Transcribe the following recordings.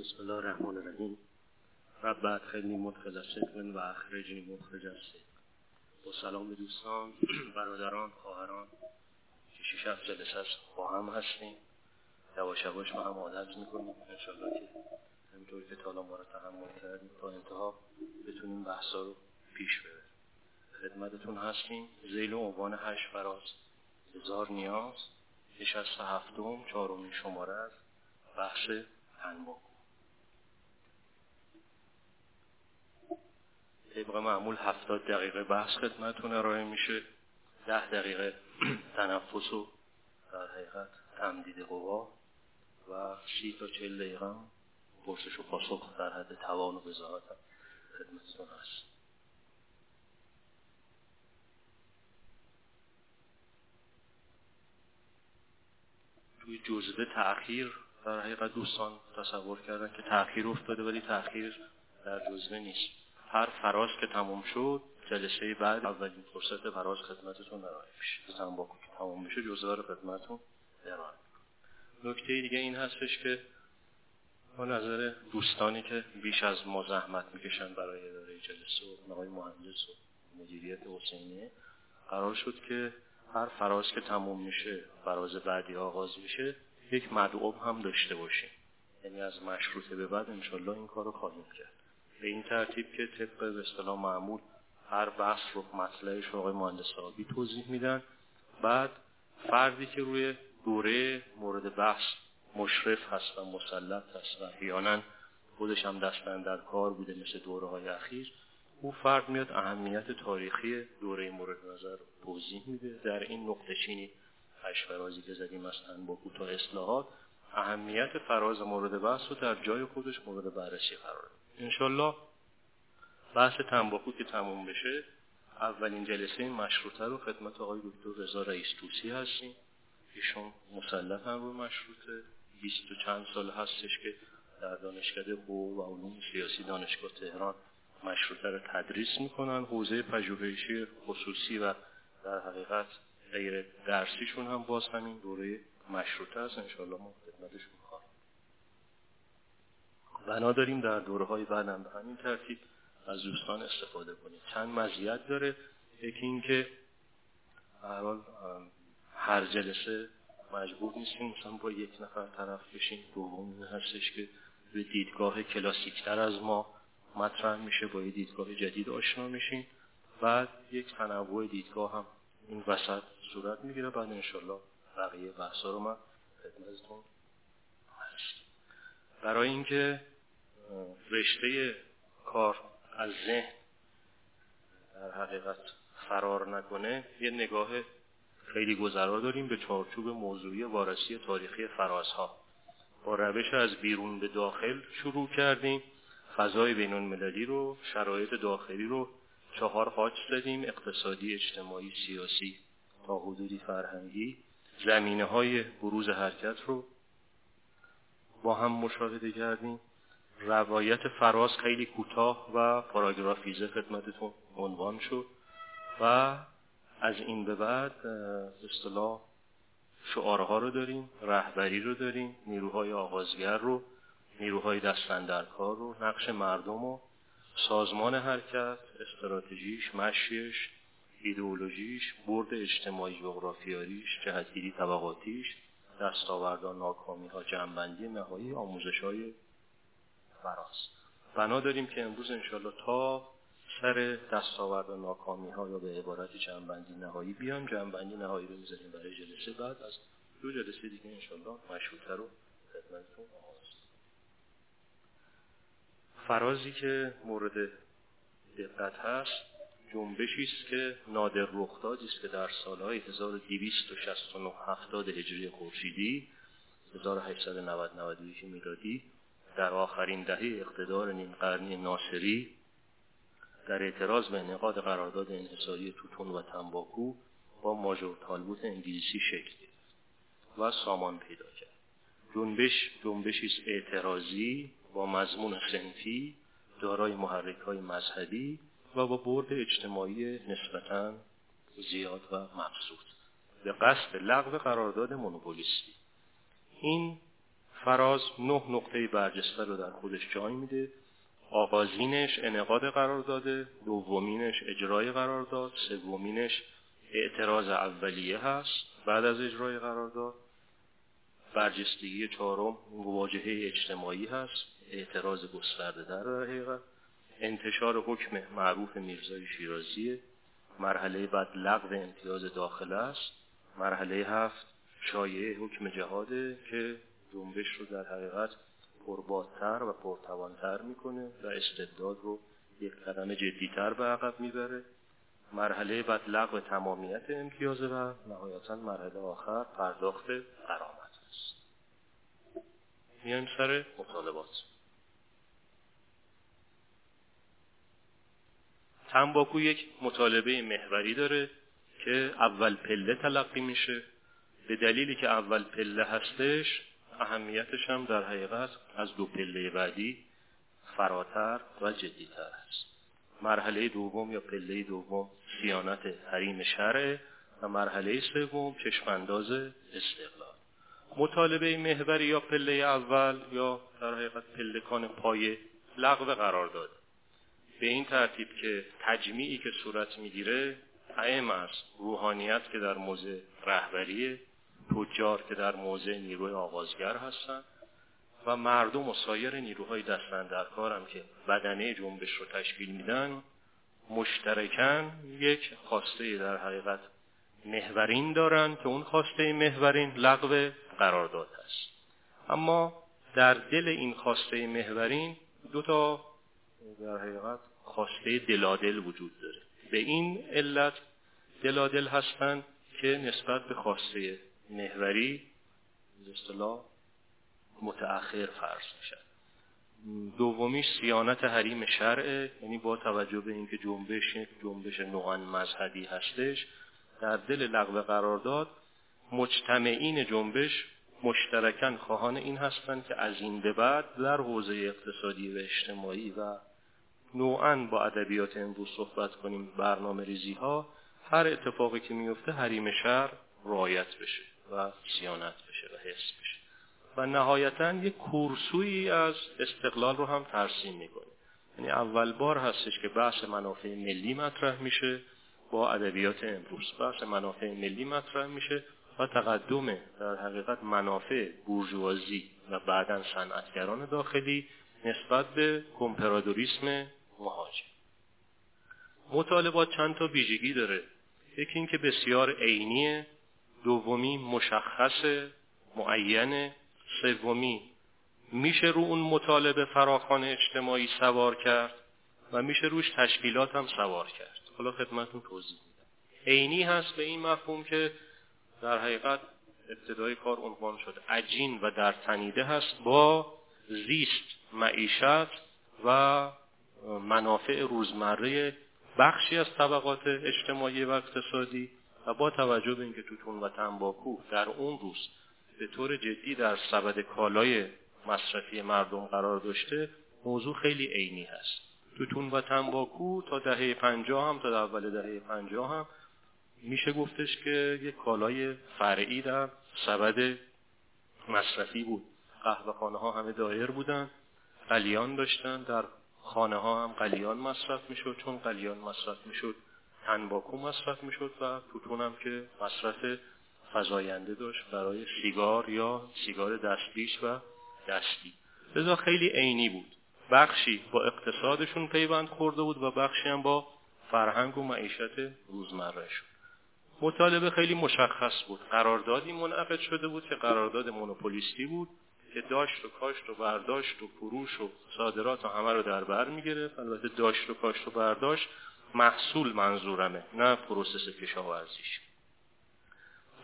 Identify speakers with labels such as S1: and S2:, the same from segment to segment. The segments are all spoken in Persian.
S1: بسم الله الرحمن الرحیم رب ادخلنی مدخل صدق و اخرجنی مخرج با سلام دوستان برادران خواهران که شش هفت جلسه است با هم هستیم. یواش یواش با هم عادت می‌کنیم. انشالله که همینطور که تالا ما رو تحمل کردیم تا انتها بتونیم بحثا رو پیش ببریم. خدمتتون هستیم. زیل عنوان هشت فراز. هزار نیاز. نشست هفتم چهارمین شماره از بحث تنباکو. طبق معمول هفتاد دقیقه بحث خدمتتون ارائه میشه ده دقیقه تنفس و در حقیقت تمدید قوا و سی تا چل دقیقه پرسش و پاسخ در حد توان و بزاعت خدمتتون هست توی جزوه تأخیر در حقیقت دوستان تصور کردن که تأخیر افتاده ولی تأخیر در جزوه نیست. هر فراز که تموم شد جلسه بعد اولین فرصت فراز خدمتتون ارائه میشه تنباکو که تموم میشه جزوه رو خدمتتون ارائه نکته دیگه این هستش که با نظر دوستانی که بیش از ما زحمت می‌کشن برای اداره جلسه و آقای مهندس و مدیریت حسینیه قرار شد که هر فراز که تموم میشه فراز بعدی آغاز میشه یک مدعوب هم داشته باشیم. یعنی از مشروطه به بعد انشالله این کار رو خواهیم کرد. به این ترتیب که طبق به اصطلاح معمول هر بحث رو رو آقای مهندس آبی توضیح میدن. بعد فردی که روی دوره مورد بحث مشرف هست و مسلط هست و احیانا خودش هم دستن در کار بوده مثل دوره های اخیر او فرد میاد اهمیت تاریخی دوره مورد نظر رو توضیح میده. در این نقطه چینی هشت فرازی که زدیم از با تا اصلاحات اهمیت فراز مورد بحث رو در جای خودش مورد بررسی قرار انشالله بحث تنباکو که تموم بشه اولین جلسه مشروطه رو خدمت آقای دکتر رضا رئیس توسی هستیم. ایشون مسلط هم رو مشروطه. بیست و چند سال هستش که در دانشکده حقوق و علوم سیاسی دانشگاه تهران مشروطه رو تدریس می‌کنن. حوزه پژوهشی خصوصی و در حقیقت غیر درسیشون هم باز همین دوره مشروطه است. انشالله ما خدمتشون بنا داریم در دوره های بعدم به همین ترتیب از دوستان استفاده کنیم. چند مزیت داره؟ یکی اینکه هر جلسه مجبور نیستیم مثلا با یک نفر طرف بشیم. دوم هستش که به دیدگاه کلاسیکتر از ما مطرح میشه با یه دیدگاه جدید آشنا میشیم. بعد یک تنوع دیدگاه هم این وسط صورت می‌گیره. بعد انشالله بقیه بحثا رو من خدمتتون برای اینکه رشته کار از ذهن در حقیقت فرار نکنه یه نگاه خیلی گذرا داریم به چارچوب موضوعی وارسی تاریخی فرازها. با روش از بیرون به داخل شروع کردیم. فضای بین المللی رو شرایط داخلی رو چهار خاک زدیم اقتصادی اجتماعی سیاسی. تا حدودی فرهنگی زمینه های بروز حرکت رو با هم مشاهده کردیم. روایت فراز خیلی کوتاه و پاراگرافیزه خدمتتون عنوان شد و از این به بعد اصطلاح شعارها رو داریم رهبری رو داریم نیروهای آغازگر رو نیروهای دستندرکار رو نقش مردم و سازمان حرکت استراتژیش مشیش ایدئولوژیش برد اجتماعی جغرافیاریش جهتگیری طبقاتیش دستاوردان ناکامی ها جنبندی نهایی آموزش های فراز بنا داریم که امروز انشالله تا سر دستاورد و ناکامی ها یا به عبارت جنبندی نهایی بیان جنبندی نهایی رو می‌ذاریم برای جلسه بعد. از دو جلسه دیگه انشالله مشروطه رو خدمتتون فرازی که مورد دقت هست جنبشی است که نادر رخدادی است که در سالهای 1269 70 هجری خورشیدی 1890 91 میلادی در آخرین دهه اقتدار نیم قرنی ناصری در اعتراض به انعقاد قرارداد انحصاری توتون و تنباکو با ماژور تالبوت انگلیسی شکل و سامان پیدا کرد. جنبش جنبشی اعتراضی با مضمون سنفی دارای محرک های مذهبی و با برد اجتماعی نسبتا زیاد و مبسوط. به قصد لغو قرارداد مونوپولیستی. این فراز نه نقطه برجسته رو در خودش جای میده. آغازینش انعقاد قرار داده. دومینش اجرای قرار داد. سومینش اعتراض اولیه هست. بعد از اجرای قرارداد برجستگی چهارم مواجهه اجتماعی هست. اعتراض گسترده در حقیقت. انتشار حکم معروف میرزای شیرازی مرحله بعد لغو امتیاز داخله است. مرحله هفت شایعه حکم جهاده که جنبش رو در حقیقت پربادتر و پرتوانتر می‌کنه و استبداد رو یک قدم جدیتر به عقب می‌بره. مرحله بعد لغو تمامیت امتیازه و نهایتا مرحله آخر پرداخت قرامت است. میایم سر مطالبات. تنباکو یک مطالبه محوری داره که اول پله تلقی میشه. به دلیلی که اول پله هستش اهمیتش هم در حقیقت از دو پله بعدی فراتر و جدیتر است. مرحله دوم یا پله دوم سیانت حریم شرع و مرحله سوم چشمانداز استقلال. مطالبه محوری یا پله اول یا در حقیقت پلکان پای لغو قرار داد به این ترتیب که تجمیعی که صورت می‌گیره قائم است روحانیت که در موضع رهبری تجار که در موضع نیروی آغازگر هستند و مردم و سایر نیروهای دستن در کارم که بدنه جنبش رو تشکیل میدن مشترکن یک خواسته در حقیقت محورین دارن که اون خواسته محورین لغو قرارداد هست. اما در دل این خواسته محورین دو تا در حقیقت خواسته دلادل وجود داره. به این علت دلادل هستند که نسبت به خواسته محوری اصطلاح متأخر فرض میشن دومیش سیانت حریم شرعه یعنی با توجه به اینکه جنبش جنبش نوعا مذهبی هستش در دل لغو قرارداد مجتمعین جنبش مشترکن خواهان این هستند که از این به بعد در حوزه اقتصادی و اجتماعی و نوعا با ادبیات امروز صحبت کنیم برنامه ریزی ها هر اتفاقی که میفته حریم شر رعایت بشه. و سیانت بشه و حس بشه. و نهایتا یک کورسویی از استقلال رو هم ترسیم می‌کنه یعنی اول بار هستش که بحث منافع ملی مطرح میشه با ادبیات امروز. بحث منافع ملی مطرح میشه و تقدم در حقیقت منافع بورژوازی و بعدا صنعتگران داخلی نسبت به کمپرادوریسم مهاجم. مطالبات چند تا ویژگی داره. یکی اینکه بسیار عینیه. دومی مشخص معین سومی میشه رو اون مطالبه فراخان اجتماعی سوار کرد و میشه روش تشکیلات هم سوار کرد. حالا خدمتون توضیح میدم. عینی هست به این مفهوم که در حقیقت ابتدای کار عنوان شده. عجین و در تنیده هست با زیست معیشت و منافع روزمره بخشی از طبقات اجتماعی و اقتصادی. با توجه به اینکه توتون و تنباکو در اون روز به طور جدی در سبد کالای مصرفی مردم قرار داشته موضوع خیلی عینی هست. توتون و تنباکو تا دهه پنجاه هم تا اول دهه پنجاه هم میشه گفتش که یک کالای فرعی در سبد مصرفی بود. قهوه خانه ها همه دایر بودن قلیان داشتن در خانه ها هم قلیان مصرف می‌شد. چون قلیان مصرف می‌شد تنباکو مصرف می‌شد و توتون هم که مصرف فضاینده داشت برای سیگار یا سیگار دستیش و دستی. لذا خیلی عینی بود. بخشی با اقتصادشون پیوند خورده بود و بخشی هم با فرهنگ و معیشت روزمره شد. مطالبه خیلی مشخص بود. قراردادی منعقد شده بود که قرارداد مونوپولیستی بود که داشت و کاشت و برداشت و فروش و صادرات و همه رو در بر می‌گرفت. البته داشت و کاشت و برداشت محصول منظورمه نه process کشاورزیش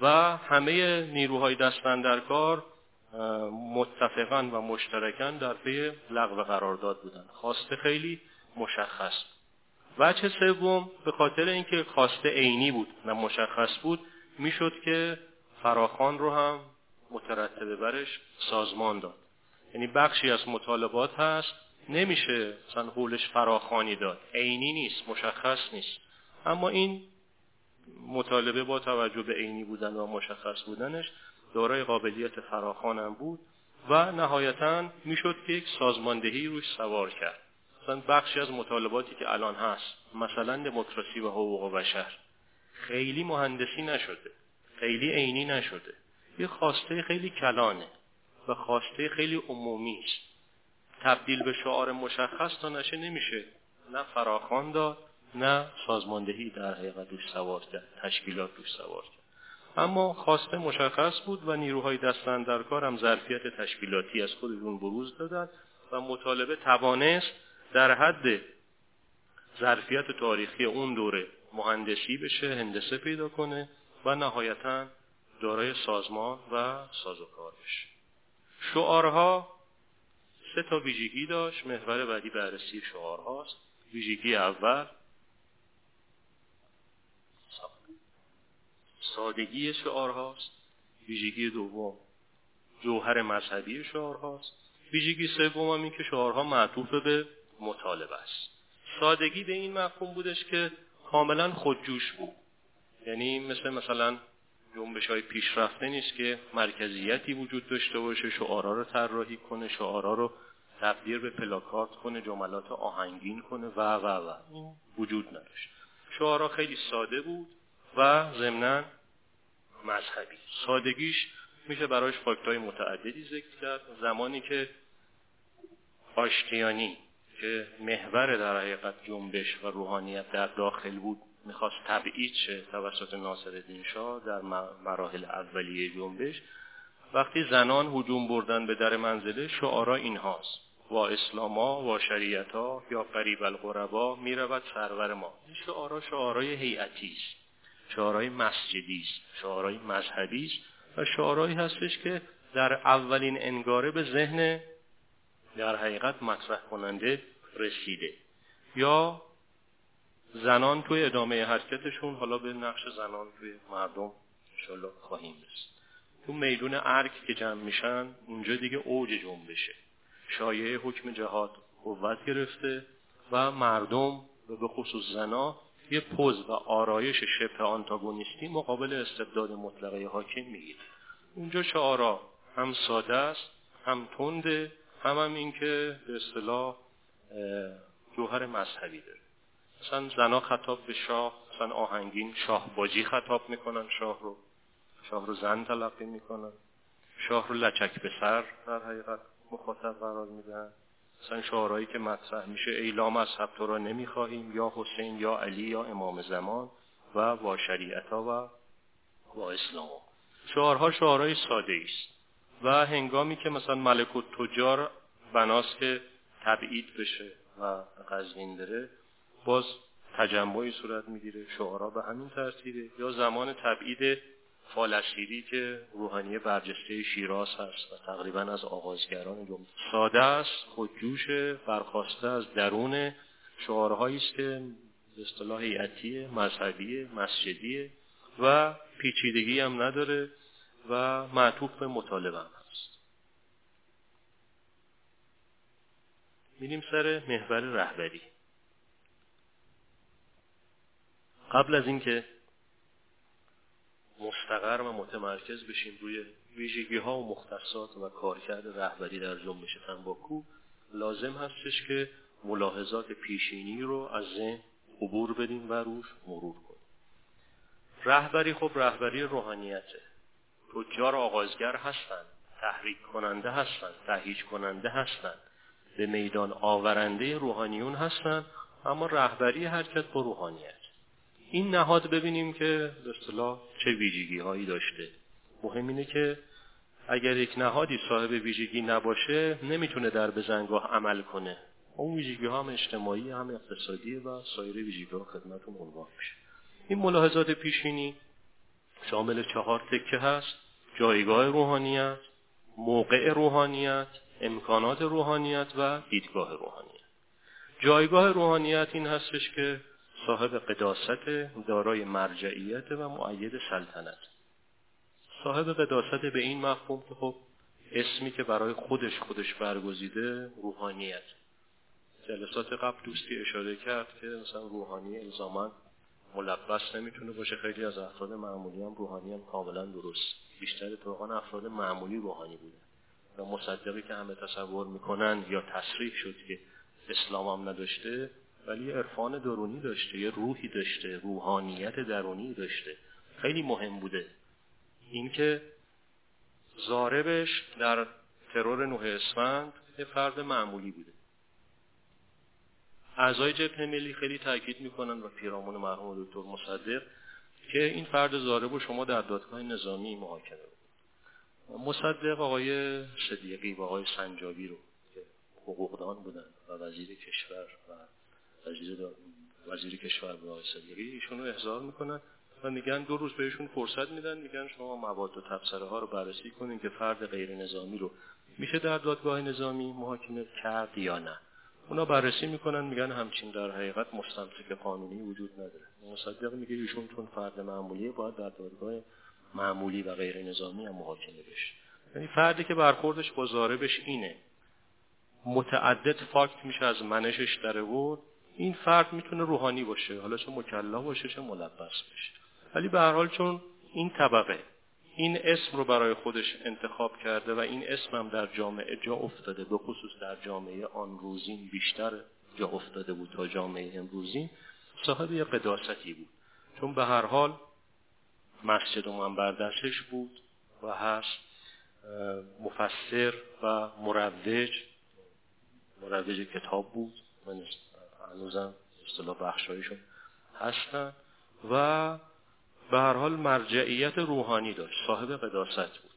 S1: و همه نیروهای دست‌اندرکار متفقا و مشترکا در پی لغو قرارداد بودند خواسته خیلی مشخص. وجه سوم به خاطر اینکه خواسته عینی بود و مشخص بود می‌شد که فراخوان رو هم مترتبه برش سازمان داد. یعنی بخشی از مطالبات هست نمیشه مثلا حولش فراخانی داد. عینی نیست مشخص نیست. اما این مطالبه با توجه به عینی بودن و مشخص بودنش دارای قابلیت فراخانم بود و نهایتا می‌شد که یک سازماندهی روش سوار کرد. مثلا بخشی از مطالباتی که الان هست مثلا دموکراسی و حقوق بشر خیلی مهندسی نشده خیلی عینی نشده. یه خواسته خیلی کلانه و خواسته خیلی عمومی است. تبدیل به شعار مشخص تا نشه نمیشه. نه فراخوان داد نه سازماندهی در حقیقت روش سوار کرد تشکیلات روش سوار کرد. اما خواسته مشخص بود و نیروهای دستن در کار هم ظرفیت تشکیلاتی از خودشون بروز دادن و مطالبه توانست در حد ظرفیت تاریخی اون دوره مهندسی بشه هندسه پیدا کنه و نهایتا دارای سازمان و سازوکار بشه شعارها سه تا ویژگی داشت. محور بعدی بررسی شعارهاست. ویژگی اول سادگی شعارهاست. ویژگی دوم جوهر مذهبی شعارهاست. ویژگی سوم هم این که شعارها معطوف به مطالبه است. سادگی به این مفهوم بودش که کاملا خودجوش بود. یعنی مثل مثلا جنبش های پیشرفته نیست که مرکزیتی وجود داشته باشه شعارها رو طراحی کنه شعارها رو تبدیل به پلاکارت کنه جملات آهنگین کنه و و و. وجود نداشت. شعارها خیلی ساده بود و ضمنا مذهبی. سادگیش میشه برایش فاکتورهای متعددی ذکر کرد. زمانی که آشتیانی که محور در حقیقت جنبش و روحانیت در داخل بود می‌خواست تبعید شه توسط ناصر شاه در مراحل اولیه جنبش وقتی زنان هجوم بردن به در منزله شعارا این هاست و اسلاما و شریعتا یا قریب القربا می‌رود سرور ما. این شعارا شعارای هیئتی است. شعارای مسجدی است. شعارای مذهبی است. و شعارایی هستش که در اولین انگاره به ذهن در حقیقت مطرح کننده رسیده. یا زنان توی ادامه حرکتشون حالا به نقش زنان توی مردم انشالله خواهیم رسید. تو میدون ارک که جمع میشن اونجا دیگه اوج جنبشه. شایعه حکم جهاد قوت گرفته و مردم و به خصوص زنا یه پوز و آرایش شبه آنتاگونیستی مقابل استبداد مطلقه حاکم می‌گیره. اونجا شعارا هم ساده است هم تنده هم هم این که به اصطلاح جوهر مذهبی داره. مثلا زنا خطاب به شاه مثلا آهنگین شاه باجی خطاب می‌کنن شاه رو. شاه رو زن تلقی می‌کنن. شاه رو لچک به سر در حقیقت. مخاطب قرار میدن؟ مثلا شعارهایی که مطرح میشه ایلام از تو را نمی‌خواهیم یا حسین یا علی یا امام زمان و با شریعتا و با اسلام. شعارها شعارهای ساده است. و هنگامی که مثلا ملک و تجار بناست که تبعید بشه و قزوین بره باز تجمعی صورت می‌گیره شعارا به همین ترتیبه. یا زمان تبعید فالشیری که روحانی برجسته شیراز هست و تقریبا از آغازگران جمهوری ساده است خودجوش برخواسته از درون. شعارهایی است که به اصطلاح هیئتی مذهبی مسجدی و پیچیدگی هم نداره و معطوف به مطالبه هم هست. میریم سر محور رهبری. قبل از اینکه مستقر و متمرکز بشیم روی ویژگی ها و مختصات و کارکرد رهبری در جنبش تنباکو لازم هستش که ملاحظات پیشینی رو از ذهن عبور بدیم و روش مرور کنیم. رهبری خب رهبری روحانیته. تجار آغازگر هستند تحریک کننده هستند تهیج کننده هستند به میدان آورنده روحانیون هستند اما رهبری حرکت با روحانیت. این نهاد ببینیم که به اصطلاح چه ویژگی هایی داشته. مهم اینه که اگر یک نهادی صاحب ویژگی نباشه نمی‌تونه در بزنگاه عمل کنه. اون ویژگی ها هم اجتماعی هم اقتصادی و سایر ویژگی ها خدمتون عنوان میشه. این ملاحظات پیشینی شامل چهار تکه هست. جایگاه روحانیت موقع روحانیت امکانات روحانیت و دیدگاه روحانیت. جایگاه روحانیت این هستش که صاحب قداست دارای مرجعیت و معید سلطنت. صاحب قداست به این مفهوم که خب اسمی که برای خودش خودش برگزیده روحانیت. جلسات قبل دوستی اشاره کرد که مثلا روحانی الزاما ملبس نمی‌تونه باشه خیلی از افراد معمولی هم روحانی هم کاملا درست. بیشتر طبقان افراد معمولی روحانی بوده. و مصدقی که همه تصور می‌کنن یا تصریح شد که اسلام هم نداشته ولی عرفان درونی داشته یه روحی داشته روحانیت درونی داشته. خیلی مهم بوده. اینکه زاربش در ترور نوح اسفند یه فرد معمولی بوده. اعضای جبهه ملی خیلی تاکید می‌کنن و پیرامون مرحوم دکتر مصدق که این فرد زارب و شما در دادگاه نظامی محاکمه بود مصدق آقای صدیقی و آقای سنجابی رو که حقوقدان بودن و وزیر کشور و وزیر, وزیر کشور و آقای ایشون احضار می‌کنن و میگن دو روز بهشون فرصت میدن. میگن شما مواد و تبصره ها رو بررسی کنین که فرد غیر نظامی رو میشه در دادگاه نظامی محاکمه کرد یا نه. اونا بررسی می‌کنن میگن همچین در حقیقت مستمسک قانونی وجود نداره. مصدق میگه ایشون چون فرد معمولیه باید در دادگاه معمولی و غیر نظامی هم محاکمه بشه. یعنی فردی که برخوردش با زاربش اینه. متعدد فاکت میشه از منشش در بود این فرد می‌تونه روحانی باشه حالا چه مکلا باشه چه ملبس بشه ولی به هر حال چون این طبقه این اسم رو برای خودش انتخاب کرده و این اسم هم در جامعه جا افتاده به خصوص در جامعه آن روزین بیشتر جا افتاده بود تا جامعه امروزین صاحب یه قداستی بود. چون به هر حال مسجد و منبر دستش بود و هست مفسر و مروج مروج کتاب بود. هنوزم اصطلاح بخشایشون هستن و به هر حال مرجعیت روحانی داشت. صاحب قداست بود.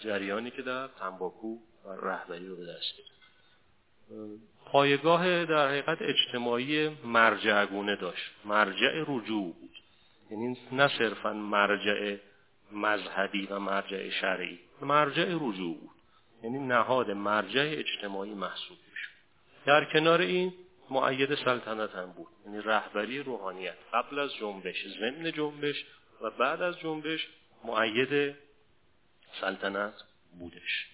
S1: جریانی که در تنباکو و رهبری رو به دست پایگاه در حقیقت اجتماعی مرجعگونه داشت. مرجع رجوع بود. یعنی نه صرفا مرجع مذهبی و مرجع شرعی. مرجع رجوع بود. یعنی نهاد مرجع اجتماعی محسوب می‌شد. در کنار این معید سلطنت هم بود. یعنی رهبری روحانیت. قبل از جنبش ضمن جنبش و بعد از جنبش معید سلطنت بودش.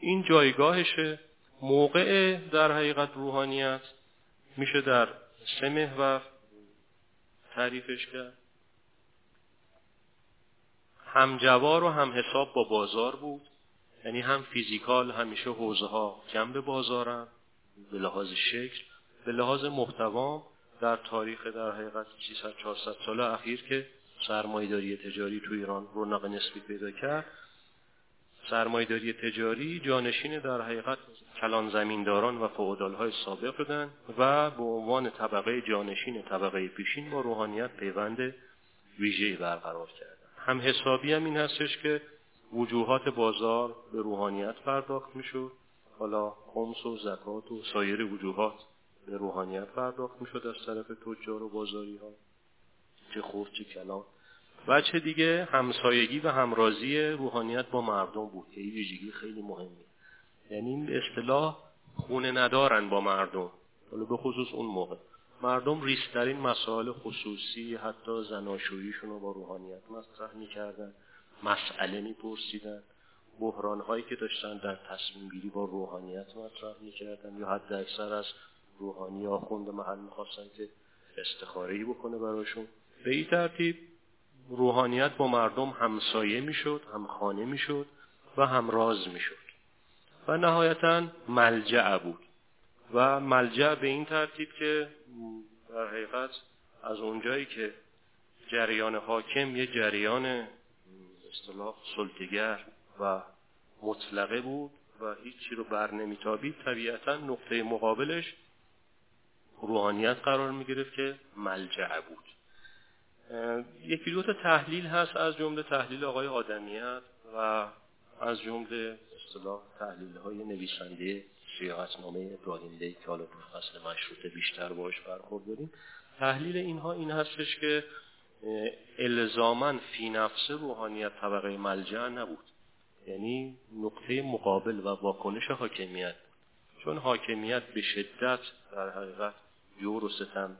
S1: این جایگاهشه. موقع در حقیقت روحانیت میشه در سه محور تعریفش کرد. هم جوار و هم حساب با بازار بود. یعنی هم فیزیکال همیشه حوزه ها جنب بازارن. به لحاظ شکل به لحاظ محتوام در تاریخ در حقیقت 300 400 سال اخیر که سرمایه‌داری تجاری تو ایران رونق نسبی پیدا کرد. سرمایه‌داری تجاری جانشین در حقیقت کلان زمینداران و های سابق شدن و به عنوان طبقه جانشین طبقه پیشین با روحانیت پیوند ویژه‌ای برقرار کردن. هم حسابی هم این هستش که وجوهات بازار به روحانیت پرداخت می‌شد. حالا خمس و زکات و سایر وجوهات به روحانیت پرداخت می‌شد از طرف تجار و بازاری ها چه خوف چه کلان و چه دیگه همسایگی و همرازی روحانیت با مردم بود که این ویژگی خیلی مهمه یعنی این اصطلاح خونه ندارن با مردم. حالا به خصوص اون موقع. مردم ریسترین مسائل خصوصی حتی زناشوییشون رو با روحانیت مطرح می‌کردن مسئله میپرسیدن بحران هایی که داشتن در تصمیم گیری با روحانیت مطرح می‌کردن یا حد اکثر از روحانی آخوند محل می‌خواستن که استخاره بکنه براشون. به این ترتیب روحانیت با مردم همسایه می‌شد همخانه می‌شد و همراز می‌شد. و نهایتا ملجع بود. و ملجع به این ترتیب که در حقیقت از اونجایی که جریان حاکم یه جریان اصطلاح سلطگر و مطلقه بود و هیچی رو بر نمیتابید طبیعتا نقطه مقابلش روحانیت قرار می گرفت که ملجع بود. یکی دو تا تحلیل هست از جمله تحلیل آقای آدمیت و از جمله اصطلاح تحلیل های نویسنده نامه ابراهیم دی که حالا فصل مشروطه بیشتر باش برخورد داریم. تحلیل اینها این هستش که الزامن فی نفس روحانیت طبقه ملجع نبود. یعنی نقطه مقابل و واکنش حاکمیت چون حاکمیت به شدت در حقیقت جور و ستم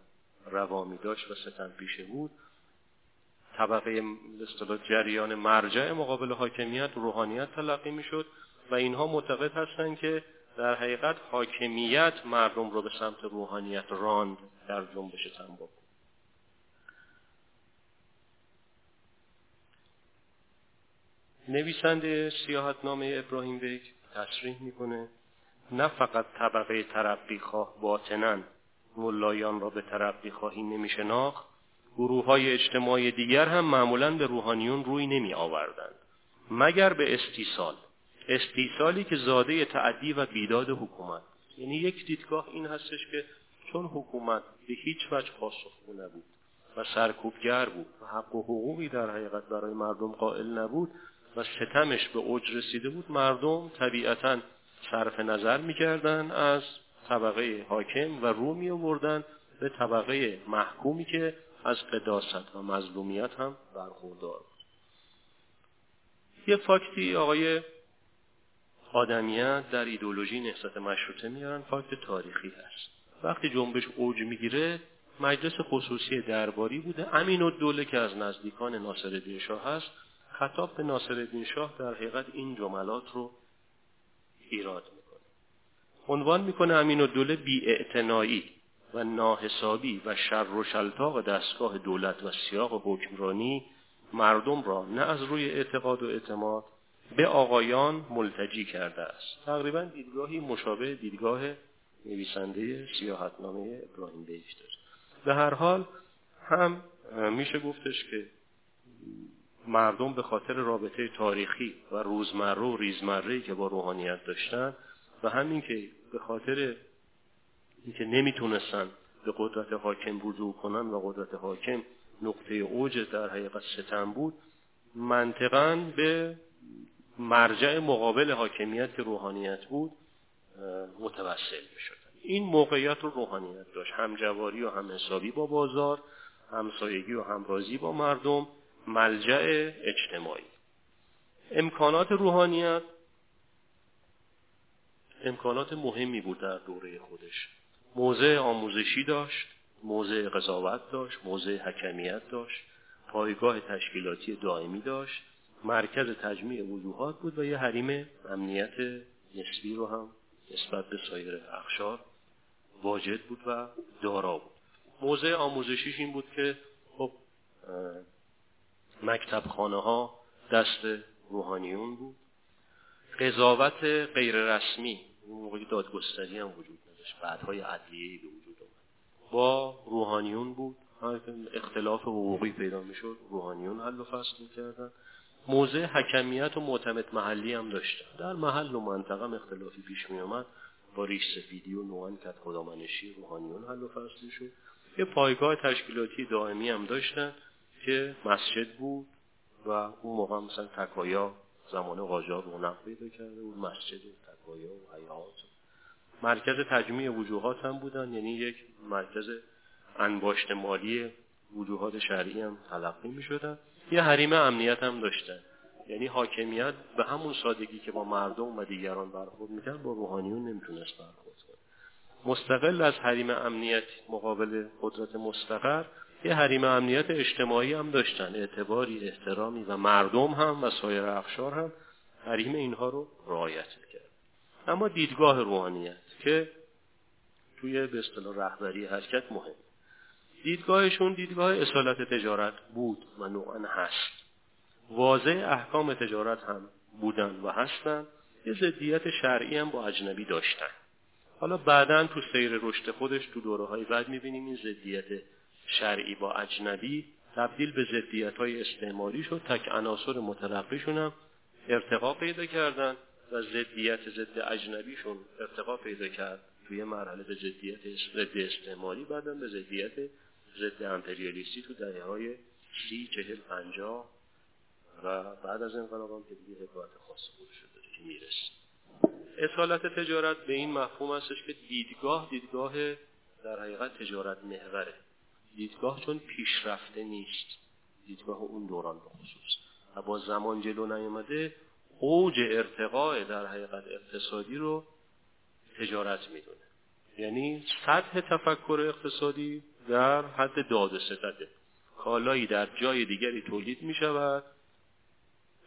S1: روامی داشت و ستم پیشه بود. طبقه اصطلاح جریان مرجع مقابل حاکمیت روحانیت تلقی می‌شد و اینها معتقد هستند که در حقیقت حاکمیت مردم رو به سمت روحانیت راند در جنبش تنباکو نویسنده سیاحت نامه ابراهیم بیک تصریح می‌کنه نه فقط طبقه ترقی خواه باطنن ملایان را به ترقی خواهی نمیشناخت. گروه های اجتماعی دیگر هم معمولا به روحانیون روی نمی آوردند مگر به استیصال. استیصالی که زاده تعدی و بیداد حکومت. یعنی یک دیدگاه این هستش که چون حکومت به هیچ وجه پاسخگو نبود و سرکوبگر بود و حق و حقوقی در حقیقت برای مردم قائل نبود و ستمش به اوج رسیده بود مردم طبیعتا صرف نظر می‌کردن از طبقه حاکم و رو می آوردن به طبقه محکومی که از قداست و مظلومیت هم برخوردار. بود یه فاکتی آقای آدمیت در ایدولوژی نهضت مشروطه میارن فاکت تاریخی هست. وقتی جنبش اوج می‌گیره مجلس خصوصی درباری بوده. امین الدوله که از نزدیکان ناصرالدین شاه هست خطاب به ناصرالدین شاه در حقیقت این جملات رو ایراد می‌کنه. عنوان می‌کنه امین الدوله بی و ناحسابی و شر و شلتاق دستگاه دولت و سیاق حکمرانی مردم را نه از روی اعتقاد و اعتماد به آقایان ملتجی کرده است. تقریبا دیدگاهی مشابه دیدگاه نویسنده سیاحتنامه ابراهیم بیش داره. به هر حال هم میشه گفتش که مردم به خاطر رابطه تاریخی و روزمره و ریزمره که با روحانیت داشتن و همین که به خاطر اینکه نمی‌تونستن به قدرت حاکم رجوع کنن و قدرت حاکم نقطه اوج در حقیقت ستم بود منطقا به مرجع مقابل حاکمیت که روحانیت بود متوسل می‌شد. این موقعیت رو روحانیت داشت. همجواری و هم حسابی با بازار همسایگی و همرازی با مردم ملجع اجتماعی. امکانات روحانیت امکانات مهمی بود در دوره خودش. موضع آموزشی داشت موضع قضاوت داشت موضع حکمیت داشت پایگاه تشکیلاتی دائمی داشت مرکز تجمیع وجوهات بود و یه حریم امنیت نسبی رو هم نسبت به سایر اخشار واجد بود و دارا بود. موضع آموزشیش این بود که خب مکتب خانه ها دست روحانیون بود. قضاوت غیر رسمی اون موقعی دادگستری هم وجود نداشت بعدهای عدلیه به وجود آمد. با روحانیون بود. اختلاف حقوقی پیدا می‌شد روحانیون حل و فصل می‌کردن. موضع حکمیت و معتمد محلی هم داشتن. در محل و منطقه اختلافی پیش می آمد با ریش سفیدی و نوان کت خدامنشی روحانیون حل و فصل شد یه پایگاه تشکیلاتی دائمی هم داشتن که مسجد بود و اون موقع مثلا تکایا زمان قاجار رونق پیدا کرده بود مسجد و تکایا و حیات مرکز تجمیع وجوهات هم بودن یعنی یک مرکز انباشت مالی وجوهات شرعی هم تلقی می شدن یه حریم امنیت هم داشتن. یعنی حاکمیت به همون سادگی که با مردم و دیگران برخورد می‌کرد با روحانیون نمی‌تونست برخورد کنه. مستقل از حریم امنیت مقابل قدرت مستقر یه حریم امنیت اجتماعی هم داشتن اعتباری احترامی و مردم هم و سایر افشار هم حریم اینها رو رعایت می‌کرد. اما دیدگاه روحانیت که توی به اصطلاح رهبری حرکت مهم. دیدگاهشون دیدگاه اصالت تجارت بود و نوعا هست. واضح احکام تجارت هم بودن و هستن. یه ضدیت شرعی هم با اجنبی داشتن. حالا بعدا تو سیر رشد خودش تو دوره های بعد می‌بینیم این ضدیت شرعی با اجنبی تبدیل به ضدیت های استعمالی شد تک عناصر متلقیشون هم ارتقا پیدا کردن و ضدیت ضد اجنبیشون ارتقا پیدا کرد توی مرحله به ضدیت ضد استعمالی بعدا به ضدیت ضد امپریالیستی تو دهه های سی چهل پنجاه و بعد از انقلاب هم که دیگه حکایت خاص خودش داره که اصالت تجارت به این مفهوم هستش که دیدگاه دیدگاه در حقیقت تجارت محوره. دیدگاه چون پیشرفته نیست. دیدگاه اون دوران به خصوص. و با زمان جلو نیامده اوج ارتقاء در حقیقت اقتصادی رو تجارت می‌دونه. یعنی سطح تفکر اقتصادی در حد داد و ستده کالایی در جای دیگری تولید می شود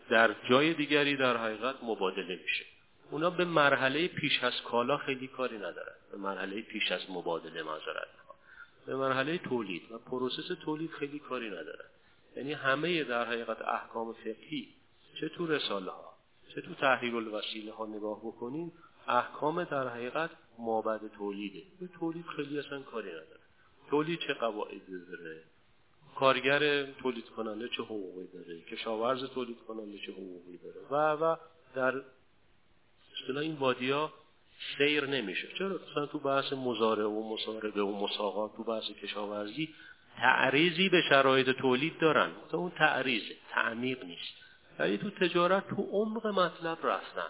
S1: در جای دیگری در حقیقت مبادله میشه. اونا به مرحله پیش از کالا خیلی کاری ندارن. به مرحله پیش از مبادله معذرت به مرحله تولید و پروسس تولید خیلی کاری ندارن یعنی همه در حقیقت احکام فقهی چه تو رساله ها چه تو تحریر الوسیله ها نگاه بکنیم احکام در حقیقت مابد تولیده. به تولید خیلی اصلا کاری نداره. تولید چه قواعدی داره؟ کارگر تولید کننده چه حقوقی داره؟ کشاورز تولید کننده چه حقوقی داره؟ و و در اصطلاح این وادیا سیر نمیشه. چرا؟ مثلا تو بحث مزارع و مصاربه و مساقات تو بحث کشاورزی تعریضی به شرایط تولید دارن. تو اون تعریضه تعمیق نیست. ولی تو تجارت تو عمق مطلب رفتن.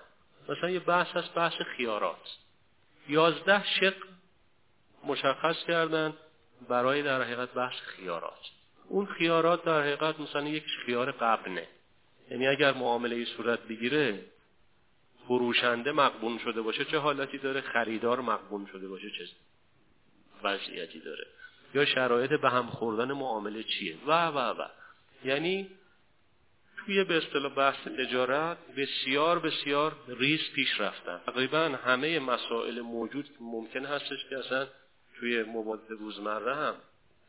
S1: مثلا یه بحث از بحث خیارات. یازده شق مشخص کردن برای در حقیقت بحث خیارات. اون خیارات در حقیقت مثلا یک خیار قبنه. یعنی اگر معامله صورت بگیره فروشنده مقبون شده باشه چه حالتی داره؟ خریدار مقبون شده باشه چه وضعیتی داره؟ یا شرایط به هم خوردن معامله چیه؟ و و و. یعنی توی به اصطلاح بحث تجارت بسیار بسیار ریز پیش رفتن. تقریبا همه مسائل موجود ممکن هستش که اصلا توی مبادله روزمره هم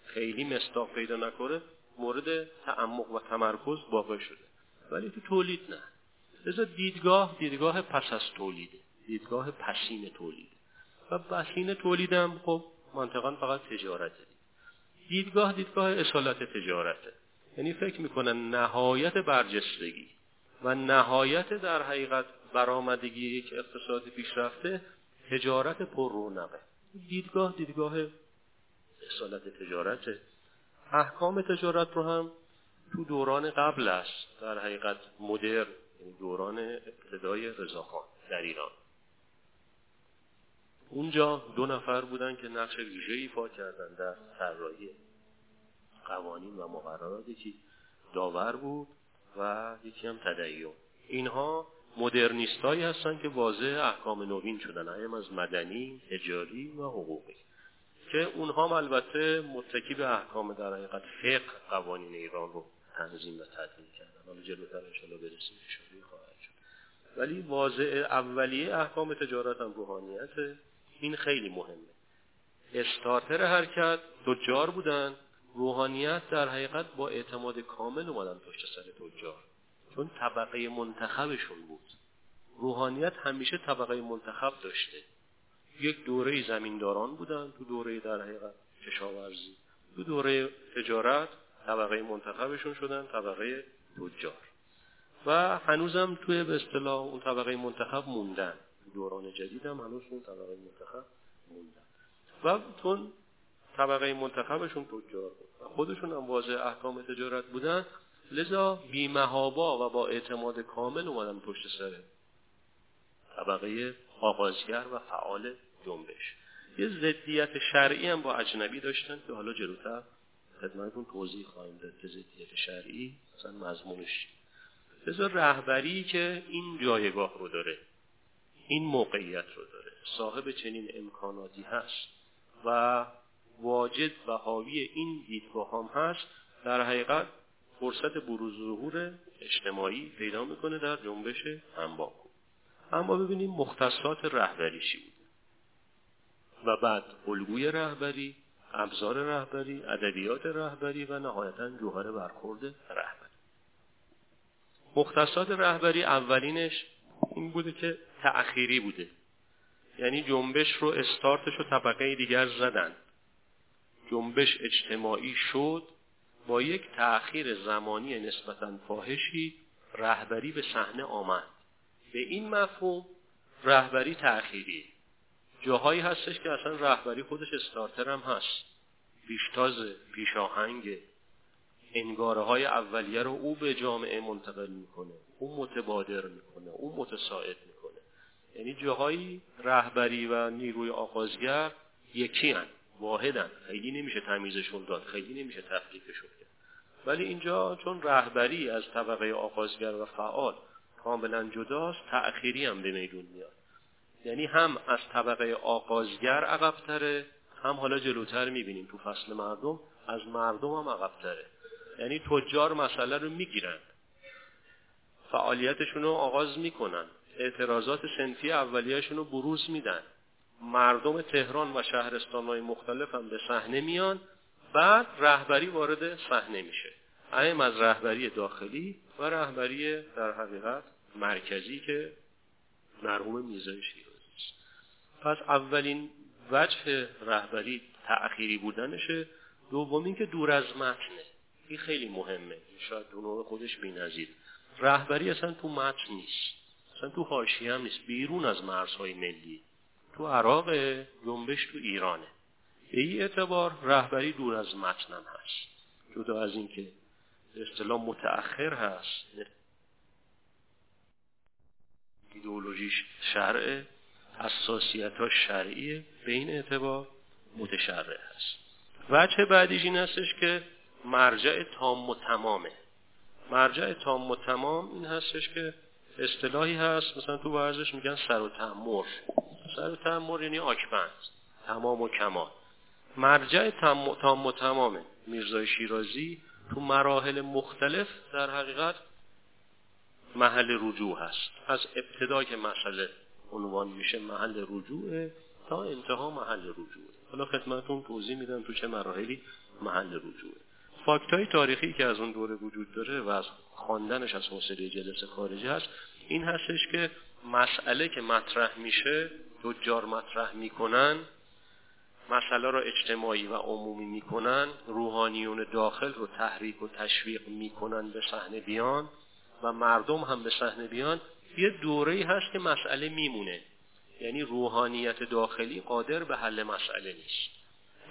S1: خیلی مستاق پیدا نکنه مورد تعمق و تمرکز واقع شده. ولی تو تولید نه. لذا دیدگاه دیدگاه پس از تولیده دیدگاه پسین تولیده و پسین تولیدم خب منطقا فقط تجارته. دیدگاه دیدگاه اصالت تجارته. یعنی فکر می‌کنن نهایت برجستگی و نهایت در حقیقت برآمدگی یک اقتصاد پیشرفته تجارت پر رونقه دیدگاه دیدگاه اصالت تجارته. احکام تجارت رو هم تو دوران قبل است. در حقیقت مدر یعنی دوران ابتدای رضاخان در ایران. اونجا دو نفر بودن که نقش ویژه ایفا کردن در طراحی قوانین و مقررات یکی داور بود و یکی هم اینها مدرنیستایی هستن که واضح احکام نوین شدن هم از مدنی، تجاری و حقوقی. که اونها هم البته متکی به احکام در حقیقت فقه قوانین ایران رو تنظیم و تدوین کردن. حالا جلوتر انشاءالله برسیم اشاره خواهد شد. ولی واضع اولیه احکام تجارت هم روحانیت. این خیلی مهمه. استارتر حرکت تجار بودن. روحانیت در حقیقت با اعتماد کامل اومدن پشت سر تجار چون طبقه منتخبشون بود. روحانیت همیشه طبقه منتخب داشته. یک دوره زمینداران بودن. تو دوره در حقیقت کشاورزی. تو دوره تجارت. طبقه منتخبشون شدن طبقه تجار. و هنوزم توی به اصطلاح اون طبقه منتخب موندن. دوران جدید هم هنوز اون طبقه منتخب موندن. و چون طبقه منتخبشون تجار بود خودشون هم واضح احکام تجارت بودن لذا بیمهابا و با اعتماد کامل اومدن پشت سر طبقه آغازگر و فعال جنبش. یه ضدیت شرعی هم با اجنبی داشتن که حالا جلوتر خدمتتون توضیح خواهیم داد که ضدیت شرعی مثلا مضمونش. لذا رهبری که این جایگاه رو داره این موقعیت رو داره صاحب چنین امکاناتی هست و واجد و حاوی این دیدگاه هم هست در حقیقت فرصت بروز ظهور اجتماعی پیدا می‌کنه در جنبش انباکو. اما ببینیم مختصات رهبری چی بود و بعد الگوی رهبری ابزار رهبری ادبیات رهبری و نهایتا جوهر برخورد رهبری. مختصات رهبری اولینش این بوده که تأخیری بوده. یعنی جنبش رو استارتش رو طبقه دیگر زدن. جنبش اجتماعی شد با یک تأخیر زمانی نسبتا فاحشی رهبری به صحنه آمد. به این مفهوم رهبری تأخیری جاهایی هستش که اصلا رهبری خودش استارتر هم هست. پیشتاز پیشاهنگ انگاره های اولیه رو او به جامعه منتقل می‌کنه. او متبادر می‌کنه. او متساعد می‌کنه. یعنی جاهایی رهبری و نیروی آغازگر یکی هن. واحدن. خیلی نمیشه تمیزشون داد. خیلی نمیشه تفکیکشون کرد. ولی اینجا چون رهبری از طبقه آغازگر و فعال کاملا جداست تأخیری هم به میدون میاد. یعنی هم از طبقه آغازگر عقبتره هم حالا جلوتر می‌بینیم تو فصل مردم از مردم هم عقبتره. یعنی تجار مسئله رو می‌گیرن. فعالیتشون رو آغاز می‌کنن. اعتراضات سنفی اولیهشون رو بروز میدن. مردم تهران و شهرستانهای مختلف هم به صحنه میان بعد رهبری وارد صحنه میشه. ایم از رهبری داخلی و رهبری در حقیقت مرکزی که مرحوم است پس اولین وجه رهبری تأخیری بودنشه. دومین که دور از متنه این خیلی مهمه. شاید اون خودش بی‌نظیر. رهبری اصلا تو متن نیست. اصلا تو حاشیه هم نیست. بیرون از مرزهای ملی. تو عراق جنبش تو ایرانه. به این اعتبار رهبری دور از متنم هست. جدا از اینکه اصطلاح متأخر هست. ایدئولوژیش شرعه. حساسیت ها شرعیه به این اعتبار متشرع هست. وجه بعدیش این هستش که مرجع تام و تمامه. مرجع تام و تمام این هستش که اصطلاحی هست مثلا تو ورزش میگن سر و تمر سر و تمر یعنی آکبند تمام و کمال. مرجع تام و تمامه. میرزای شیرازی تو مراحل مختلف در حقیقت محل رجوع هست. از ابتدا که مسئله عنوان میشه محل رجوع تا انتها محل رجوع. حالا خدمتون توضیح میدم تو چه مراحلی محل رجوعه فاکت های تاریخی که از اون دوره وجود داره و از خواندنش از حوصله جلسه خارجی هست این هستش که مسئله که مطرح میشه تجار مطرح می‌کنن مسئله را اجتماعی و عمومی می‌کنن روحانیون داخل رو تحریک و تشویق می‌کنن به صحنه بیان و مردم هم به صحنه بیان یه دوره هست که مسئله میمونه. یعنی روحانیت داخلی قادر به حل مسئله نیست.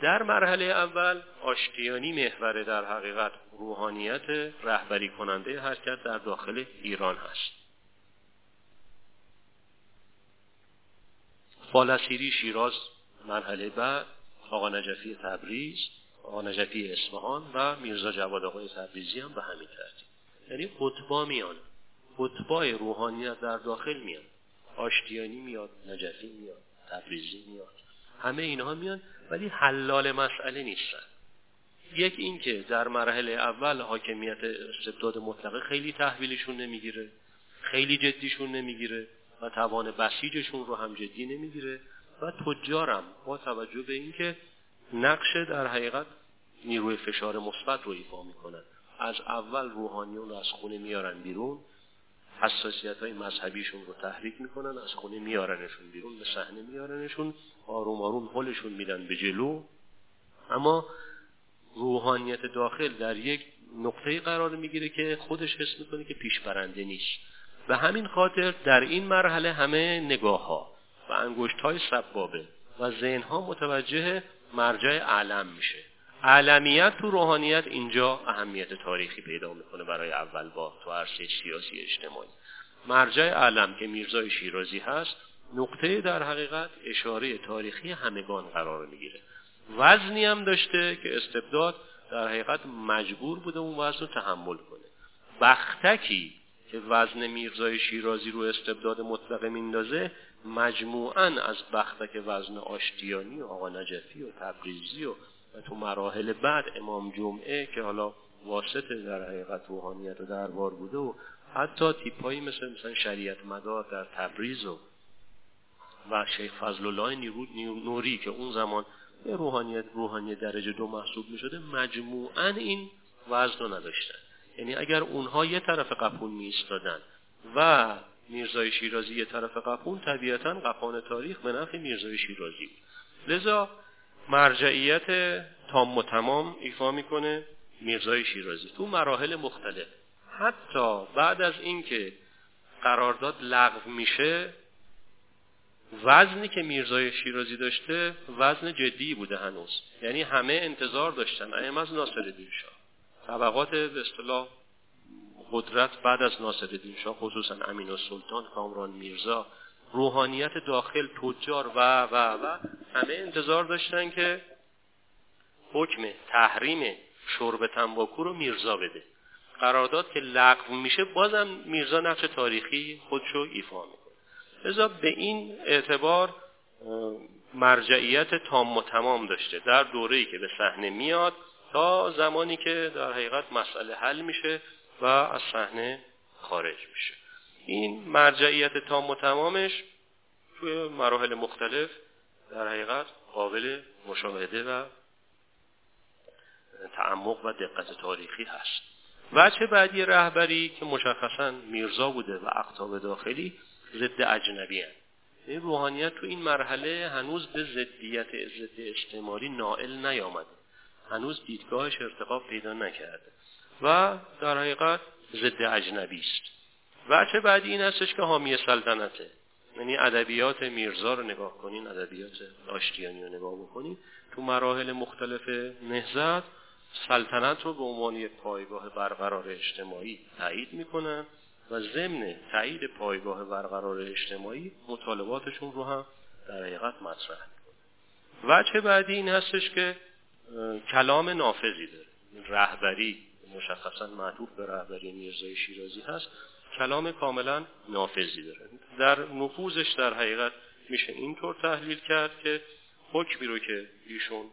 S1: در مرحله اول آشتیانی محور در حقیقت روحانیت رهبری کننده حرکت در داخل ایران هست. فالسیری شیراز مرحله بعد آقا نجفی تبریز آقا نجفی اصفهان و میرزا جواد آقای تبریزی هم به همین ترتیب. یعنی قطبا میان. قطبای روحانیت در داخل میان آشتیانی میاد نجفی میاد تبریزی میاد. همه اینها میان ولی حلال مسئله نیستن. یک اینکه در مرحله اول حاکمیت استبداد مطلقه خیلی تحویلشون نمی‌گیره خیلی جدیشون نمی‌گیره و توان بسیجشون رو هم جدی نمی‌گیره. و تجارم با توجه به اینکه نقش در حقیقت نیروی فشار مثبت رو ایفا می‌کنن. از اول روحانیون رو از خونه میارن بیرون حساسیت های مذهبیشون رو تحریک می‌کنن از خونه میارنشون بیرون به صحنه میارنشون آروم آروم حلشون میدن به جلو. اما روحانیت داخل در یک نقطه قرار می‌گیره که خودش حس می‌کنه که پیش برنده نیست. و همین خاطر در این مرحله همه نگاه ها و انگشت های سبابه و ذهن ها متوجه مرجع علم میشه. علمیت تو روحانیت اینجا اهمیت تاریخی پیدا می‌کنه برای اول با تو عرصه سیاسی اجتماعی. مرجع علم که میرزای شیرازی هست نقطه در حقیقت اشاره تاریخی همگان قرار می‌گیره. وزنی هم داشته که استبداد در حقیقت مجبور بوده اون وزن رو تحمل کنه. بختکی که وزن میرزای شیرازی رو استبداد مطلقه میندازه مجموعا از بختک وزن آشتیانی و آقا نجفی و تبریزی و و تو مراحل بعد امام جمعه که حالا واسطه در حقیقت روحانیت و دربار بوده و حتی تیپایی مثل مثلا شریعت مدار در تبریز و و شیخ فضل الله نوری که اون زمان به روحانیت روحانیت درجه دو محسوب می شده مجموعا این وزن رو نداشتن. یعنی اگر اونها یه طرف قپون می و میرزای شیرازی یه طرف قپون طبیعتا قپان تاریخ به نفع میرزای شیرازی لذا مرجعیت تام و تمام ایفا می‌کنه میرزای شیرازی تو مراحل مختلف. حتی بعد از اینکه قرارداد لغو میشه وزنی که میرزای شیرازی داشته وزن جدی بوده هنوز. یعنی همه انتظار داشتن. ایم از ناصر شاه. طبقات به اصطلاح قدرت بعد از ناصر شاه خصوصا امین و سلطان کامران میرزا روحانیت داخل تجار و و و همه انتظار داشتن که حکم تحریم شرب تنباکو رو میرزا بده. قرارداد که لغو میشه بازم میرزا نقش تاریخی خودشو ایفا می‌کنه. لذا به این اعتبار مرجعیت تام و تمام داشته. در دوره‌ای که به صحنه میاد تا زمانی که در حقیقت مسئله حل میشه و از صحنه خارج میشه. این مرجعیت تام و تمامش توی مراحل مختلف در حقیقت قابل مشاهده و تعمق و دقت تاریخی هست. وچه بعدی رهبری که مشخصا میرزا بوده و اقتاب داخلی ضد اجنبی هست. این روحانیت تو این مرحله هنوز به ضدیت ضد اجتماعی نائل نیامده. هنوز دیدگاهش ارتقا پیدا نکرده. و در حقیقت ضد اجنبی است. وچه بعدی این هستش که حامی سلطنته. یعنی ادبیات میرزا رو نگاه کنین ادبیات آشتیانی رو نگاه بکنین. تو مراحل مختلف نهزت سلطنت رو به عنوان یک پایگاه برقرار اجتماعی تایید می‌کنن و ضمن تایید پایگاه برقرار اجتماعی مطالباتشون رو هم در حقیقت مطرح وجه بعدی این هستش که کلام نافذی داره. رهبری مشخصا معطوف به رهبری میرزای شیرازی هست. کلام کاملا نافذی داره. در نفوذش در حقیقت میشه اینطور تحلیل کرد که حکمی رو که ایشون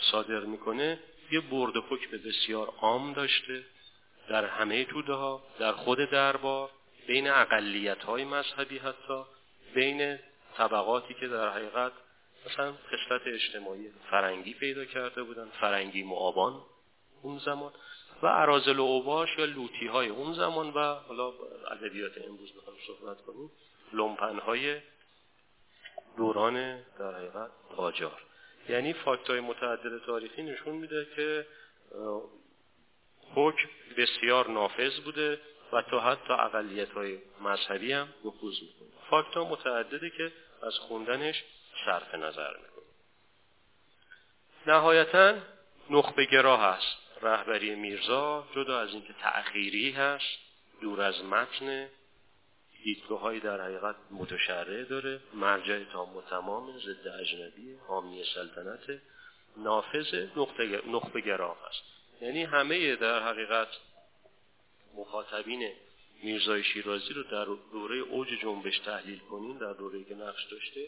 S1: صادر می‌کنه یه برد حکم بسیار عام داشته در همه توده ها در خود دربار بین اقلیت های مذهبی حتی بین طبقاتی که در حقیقت مثلا قسمت اجتماعی فرنگی پیدا کرده بودن فرنگی معابان اون زمان. و عرازل و اوباش یا لوتی های اون زمان و حالا ادبیات امروز بخوام صحبت کنیم. لومپن های دوران در حقیقت قاجار یعنی های متعدد تاریخی نشون میده که حکم بسیار نافذ بوده و تا حتی اقلیت های مذهبی هم نفوذ می‌کنه. فاکت ها متعدده که از خوندنش صرف نظر می‌کنه. نهایتا نخبه گرا هست رهبری میرزا جدا از اینکه تأخیری هست دور از متن دیدگاه های در حقیقت متشرع داره مرجع تام و تمام ضد اجنبی حامی سلطنت نافذ نخبه گرا هست یعنی همه در حقیقت مخاطبین میرزای شیرازی رو در دوره اوج جنبش تحلیل کنیم در دوره که نقش داشته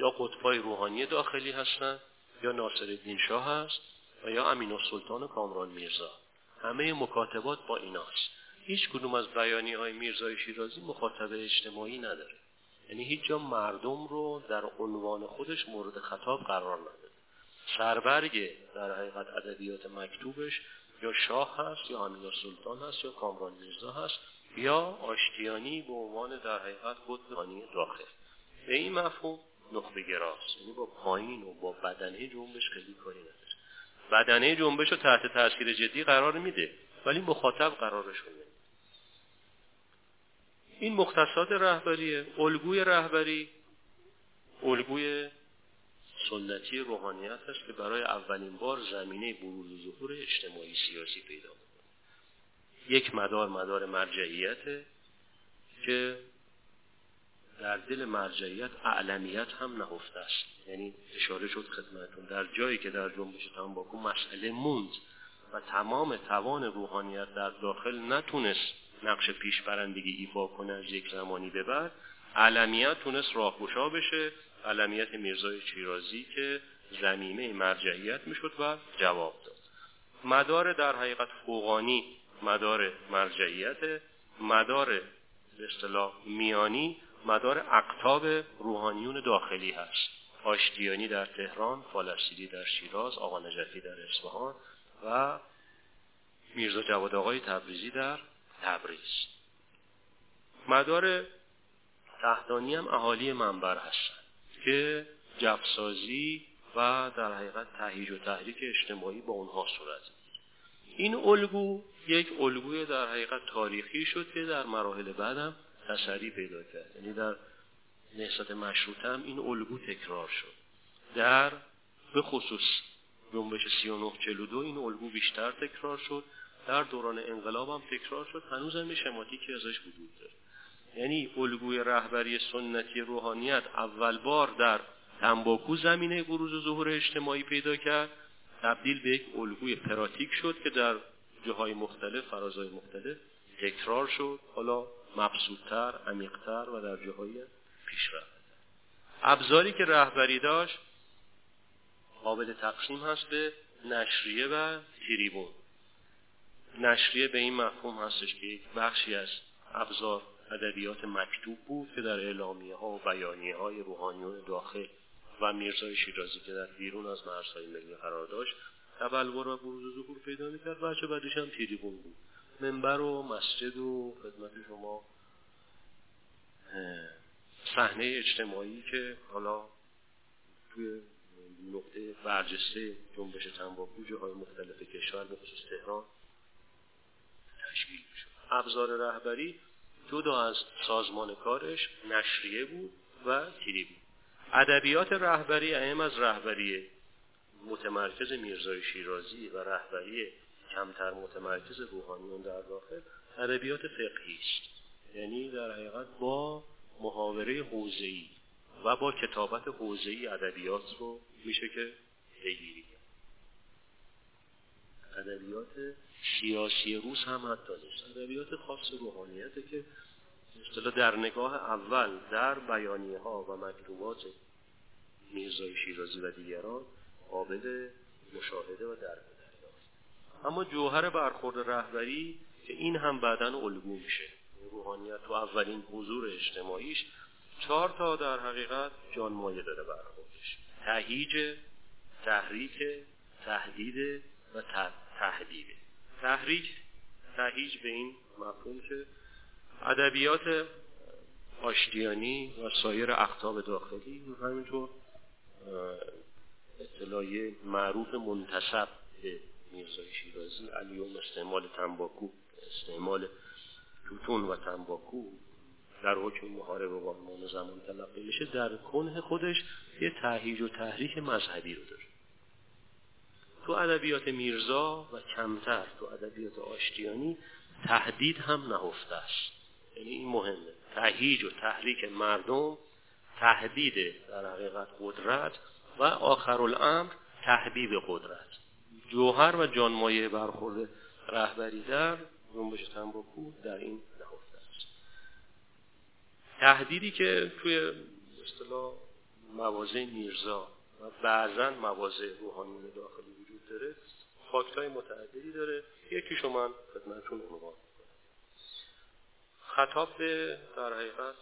S1: یا قطبای روحانی داخلی هستند یا ناصر شاه هست. و یا امین السلطان کامران میرزا. همه مکاتبات با ایناست. هیچ کدوم از بیانی های میرزای شیرازی مخاطب اجتماعی نداره. یعنی هیچ جا مردم رو در عنوان خودش مورد خطاب قرار نداره سربرگ در حقیقت ادبیات مکتوبش یا شاه هست یا امین سلطان هست یا کامران میرزا هست یا آشتیانی به عنوان در حقیقت قطبانی داخل. به این مفهوم نخبه گراست. یعنی با پایین و با بدنه جنبش خیلی کاری نداره. بدنه جنبش رو تحت تاثیر جدی قرار میده ولی مخاطب قرارش نمیده. این مختصات رهبریه الگوی رهبری الگوی سنتی روحانیت هست که برای اولین بار زمینه بروز و ظهور اجتماعی سیاسی پیدا می‌کنه. یک مدار مدار مرجعیته که در دل مرجعیت اعلمیت هم نهفته است. یعنی اشاره شد خدمتون در جایی که در جنبش تنباکو مسئله موند و تمام توان روحانیت در داخل نتونست نقش پیشبرندگی ایفا کنه از یک زمانی به بعد علمیت تونست راهگشا بشه. علمیت میرزای چیرازی که زمینه مرجعیت می‌شد و جواب داد. مدار در حقیقت فوقانی مدار مرجعیت مدار به اصطلاح میانی مدار اقتاب روحانیون داخلی هست. آشتیانی در تهران فالسیدی در شیراز آقا نجفی در اصفهان و میرزا جواد آقای تبریزی در تبریز. مدار تحتانی هم اهالی منبر هستند که جفسازی و در حقیقت تهیج و تحریک اجتماعی با اونها صورت این الگو یک الگوی در حقیقت تاریخی شد که در مراحل بعدم تسری پیدا کرد. یعنی در نهضت مشروطه هم این الگو تکرار شد. در به خصوص جنبش 3942 این الگو بیشتر تکرار شد. در دوران انقلاب هم تکرار شد. هنوز هم شماتیکی ازش وجود داره. یعنی الگوی رهبری سنتی روحانیت اول بار در تنباکو زمینه بروز و ظهور اجتماعی پیدا کرد. تبدیل به یک الگوی پراتیک شد که در جاهای مختلف فرازهای مختلف تکرار شد. حالا مبسوطتر عمیقتر و در جاهای پیشرفت. ابزاری که رهبری داشت قابل تقسیم هست به نشریه و تریبون. نشریه به این مفهوم هستش که یک بخشی از ابزار ادبیات مکتوب بود که در اعلامیه ها و بیانیه های روحانیون داخل و میرزای شیرازی که در بیرون از مرزهای ملی قرار داشت تبلور و بروز و ظهور پیدا می‌کرد. بچه بعدش هم تیریبون بود. منبر و مسجد و خدمت شما صحنه اجتماعی که حالا توی نقطه برجسته جنبش تنباکو جاهای مختلف کشور به خصوص تهران تشکیل می‌شد. ابزار رهبری جدا از سازمان کارش نشریه بود و تیری بود. ادبیات رهبری اهم از رهبری متمرکز میرزای شیرازی و رهبری کمتر متمرکز روحانیون در داخل ادبیات فقهی است. یعنی در حقیقت با محاوره حوزه‌ای و با کتابت حوزه‌ای ادبیات رو میشه که پیگیری ادبیات سیاسی روز هم حتی نیست. ادبیات خاص روحانیته که اصطلاح در نگاه اول در بیانیه ها و مکتوبات میرزای شیرازی و دیگران قابل مشاهده و درک. اما جوهر برخورد رهبری که این هم بعدا الگو میشه. روحانیت تو اولین حضور اجتماعیش چهار تا در حقیقت جانمایه داره برخوردش. تهیج تحریک تهدید و تهدیده تحریک تهیج به این مفهوم که ادبیات آشتیانی و سایر اقتاب داخلی همینطور اطلاعی معروف منتصب به میرزای شیرازی علیوم استعمال تنباکو استعمال توتون و تنباکو در حکم محارب و آلمان زمان تلقی میشه در کنه خودش یه تهیج و تحریک مذهبی رو داره. تو ادبیات میرزا و کمتر تو ادبیات آشتیانی تهدید هم نهفته است. یعنی این مهمه. تهیج و تحریک مردم تهدید در حقیقت قدرت و آخر الامر تحبیب قدرت. جوهر و جانمایه برخورد رهبری در جنبش تنباکو در این نهفته است. تهدیدی که توی اصطلاح موازه میرزا و بعضا موازه روحانی داخلی وجود داره فاکتای متعددی داره. یکی شما خدمتتون عنوان خطاب به در حقیقت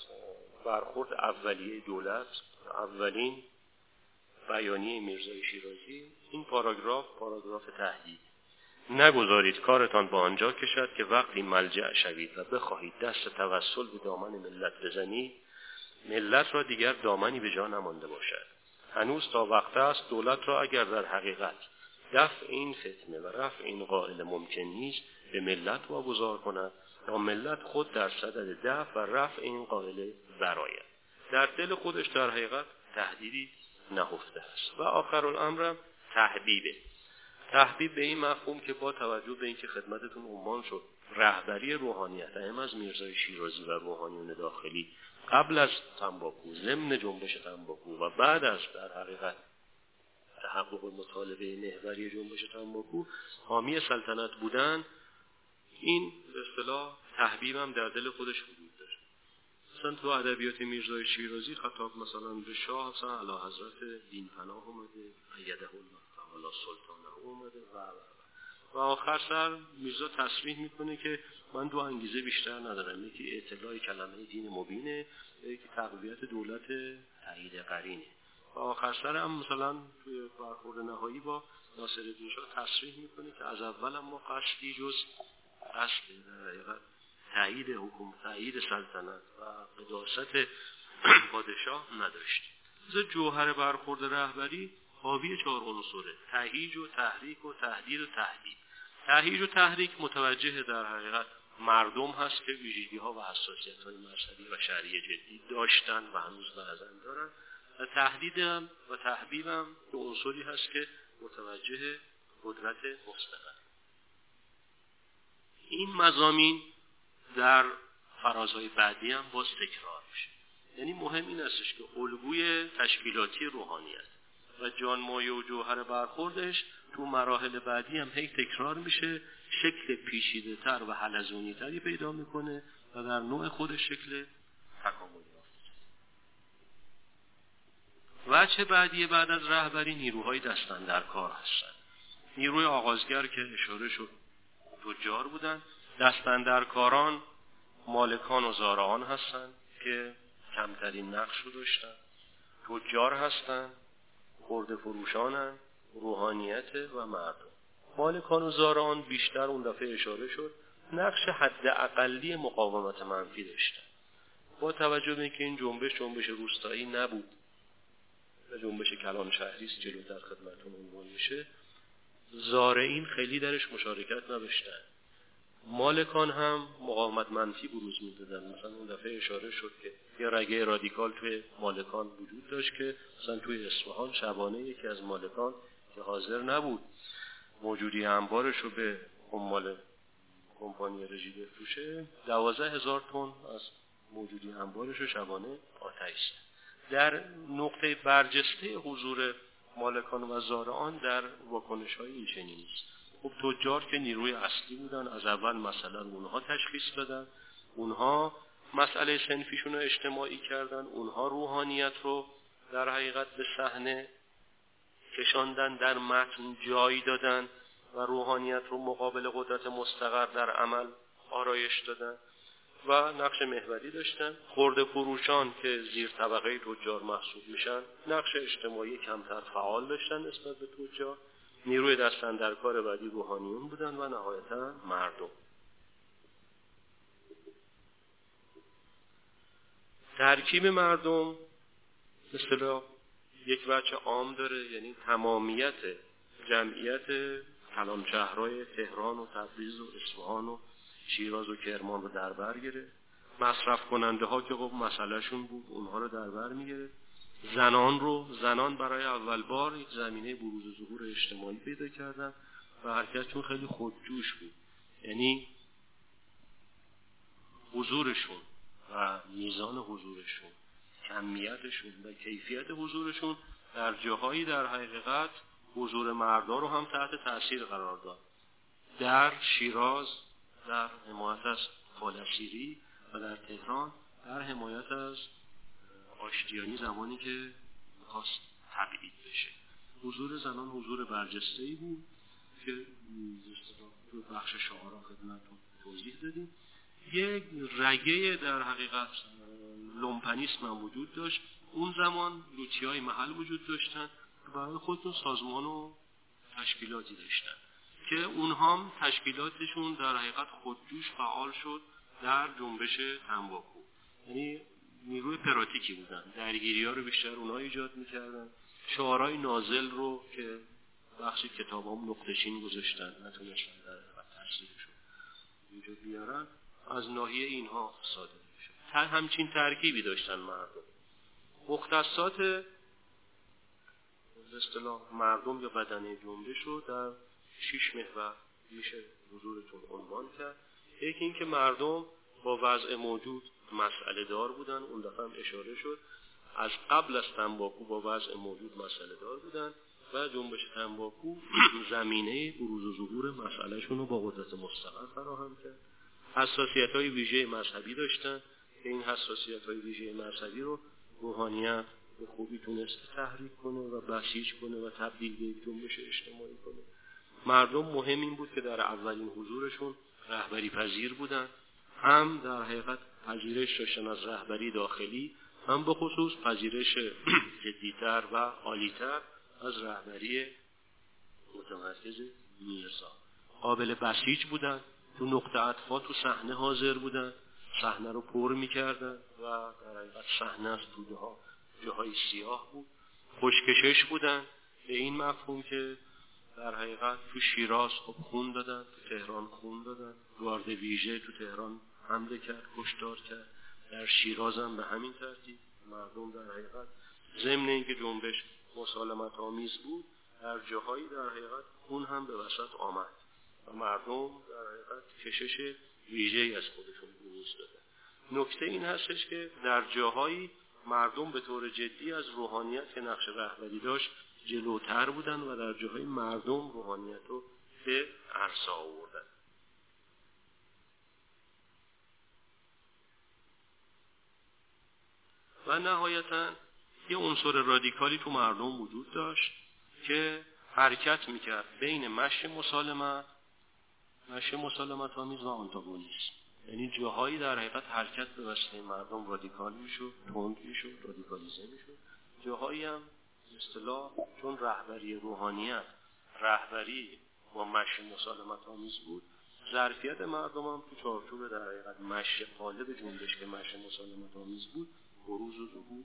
S1: برخورد اولیه دولت اولین بیانیه میرزای شیرازی این پاراگراف پاراگراف تهدید نگذارید کارتان با آنجا کشد که وقتی ملجع شوید و بخواهید دست توسل به دامن ملت بزنید ملت را دیگر دامنی به جا نمانده باشد. هنوز تا وقت است دولت را اگر در حقیقت دفع این فتنه و رفع این قائل ممکن نیست به ملت واگذار کند تا ملت خود در صدد دفع و رفع این قائل براید در دل خودش در حقیقت تهدیدی نهفته. است و آخر الامرم تحبیبه تحبیب به این مفهوم که با توجه به اینکه خدمتتون عنوان شد رهبری روحانیت اهم از میرزای شیرازی و روحانیون داخلی قبل از تنباکو ضمن جنبش تنباکو و بعد از در حقیقت تحقق مطالبه محوری جنبش تنباکو حامی سلطنت بودن. این اصطلاح تحبیب هم در دل خودش داره مثلا تو ادبیات میرزای شیرازی خطاب مثلا به شاه مثلا علا حضرت دین پناه اومده ایده الله تعالی سلطانه اومده و و آخر سر میرزا تصریح می‌کنه که من دو انگیزه بیشتر ندارم یکی اطلاع کلمه دین مبینه یکی تقویت دولت تایید قرینه. و آخر سر هم مثلا توی برخورد نهایی با ناصر شاه تصریح می‌کنه که از اول ما قصدی جز قصد در تایید حکوم تایید سلطنت و قداست پادشاه نداشتیم جوهر برخورد رهبری حاوی چهار عنصره تهیج و تحریک و تهدید و تهدید. تهیج و تحریک متوجه در حقیقت مردم هست که ویژگی ها و حساسیت های مذهبی و شرعی جدی داشتن و هنوز بعضا دارن. و تهدیدم و تحبیبم به عنصری هست که متوجه قدرت مستقل. این مزامین در فرازهای بعدی هم باز تکرار میشه. یعنی مهم این استش که الگوی تشکیلاتی روحانیت و جان مایه و جوهر برخوردش تو مراحل بعدی هم هی تکرار میشه شکل پیشیده تر و حلزونی تری پیدا می‌کنه و در نوع خودش شکل تکاملی. وجه بعدی بعد از رهبری نیروهای دستن در کار هستن. نیروی آغازگر که اشاره شد تجار بودن. دستن در کاران مالکان و زارعان هستند که کمترین نقش رو داشتن. تجار هستند خورده فروشانن روحانیت و مردم. مالکان و زاران بیشتر اون دفعه اشاره شد نقش حد اقلی مقاومت منفی داشتن. با توجه به اینکه این جنبش جنبش روستایی نبود و جنبش کلان شهری جلوتر خدمتتون عنوان میشه زارعین خیلی درش مشارکت نداشتن. مالکان هم مقاومت منفی بروز می‌دادن. مثلا اون دفعه اشاره شد که یه رگه رادیکال توی مالکان وجود داشت که مثلا توی اصفهان شبانه یکی از مالکان که حاضر نبود موجودی انبارش رو به عمال کمپانی رژی بفروشه دوازده هزار تن از موجودی انبارش رو شبانه آتش در نقطه برجسته حضور مالکان و زارعان در واکنش های این است. خب تجار که نیروی اصلی بودن از اول مثلا اونها تشخیص دادن اونها مسئله سنفیشون رو اجتماعی کردن اونها روحانیت رو در حقیقت به صحنه کشاندن در متن جایی دادن و روحانیت رو مقابل قدرت مستقر در عمل آرایش دادن و نقش محوری داشتن. خورده فروشان که زیر طبقه تجار محسوب میشن نقش اجتماعی کمتر فعال داشتن نسبت به تجار نیروی دستن در کار بعدی روحانیون بودن و نهایتا مردم. ترکیب مردم مثل یک بچه عام داره یعنی تمامیت جمعیت کلان شهرهای تهران و تبریز و اصفهان و شیراز و کرمان رو در بر گرفت. مصرف کننده ها که خب مسئلهشون بود اونها رو در بر می‌گرفت. زنان رو زنان برای اول بار یک زمینه بروز و ظهور اجتماعی پیدا کردن و حرکتشون خیلی خودجوش بود. یعنی حضورشون و میزان حضورشون کمیتشون و کیفیت حضورشون در جاهایی در حقیقت حضور مردا رو هم تحت تاثیر قرار داد. در شیراز در حمایت از فالسیری و در تهران در حمایت از آشتیانی زمانی که می‌خواست تبعید بشه. حضور زنان حضور برجسته ای بود که تو بخش شعارا خدمتتون توضیح دادیم. یک رگه در حقیقت لومپنیسم هم وجود داشت. اون زمان لوچی های محل وجود داشتن که برای خودتون سازمان و تشکیلاتی داشتن که اونها هم تشکیلاتشون در حقیقت خودجوش فعال شد در جنبش تنباکو. یعنی نیروی پراتیکی بودن. درگیری ها رو بیشتر اونها ایجاد می‌کردن. شعارهای نازل رو که بخش کتاب هم نقطشین گذاشتن نتونستن در تحصیلشون اینجا بیارن از ناحیه اینها صادر میشه همچین ترکیبی داشتن مردم. مختصات اصطلاح مردم یا بدنه جنبش رو در شیش محور میشه حضورتون عنوان کرد. یکی اینکه مردم با وضع موجود مسئله دار بودن. اون دفعه هم اشاره شد. از قبل از تنباکو با وضع موجود مسئله دار بودن و جنبش تنباکو زمینه بروز و ظهور مسئلهشون رو با قدرت مستقر فراهم کرد. حساسیت های ویژه مذهبی داشتن. که این حساسیت های ویژه مذهبی رو روحانیت به خوبی تونسته تحریک کنه و بسیج کنه و تبدیل به جنبش اجتماعی کنه. مردم مهم این بود که در اولین حضورشون رهبری پذیر بودن. هم در حقیقت پذیرش از رهبری داخلی هم به خصوص پذیرش جدیتر و عالیتر از رهبری متمرکز میرزا. قابل بسیج بودن تو نقطه اطفا تو صحنه حاضر بودن صحنه رو پر می‌کردن و در حقیقت صحنه از توده ها جاهای سیاه بود. خوشکشش بودن به این مفهوم که در حقیقت تو شیراز خب خون دادن تو تهران خون دادن. گارد ویژه تو تهران حمله کرد کشتار کرد. در شیراز هم به همین ترتیب. مردم در حقیقت ضمن اینکه جنبش مسالمت آمیز بود در جاهایی در حقیقت خون هم به وسط آمد. و مردم در حقیقت کشش ویژه از خودشون بروز دادن نکته این هستش که در جاهایی مردم به طور جدی از روحانیت که نقش رهبری داشت جلوتر بودن و در جاهای مردم روحانیت رو به عرصه آوردن. و نهایتا یه عنصر رادیکالی تو مردم وجود داشت که حرکت می‌کرد بین مشی مسالمت مشی مسالمت آمیز و آنتاگونیسم یعنی جاهایی در حقیقت حرکت به وسیله مردم رادیکال می‌شد تند می‌شد رادیکالیزه می‌شد. جاهایی هم اصطلاح چون رهبری روحانیت رهبری با مشی مسالمت آمیز بود. ظرفیت مردم هم تو چارچوب در حقیقت مشی قالب جنبش که مشی مسالمت آمیز بود. بروز و ظهور.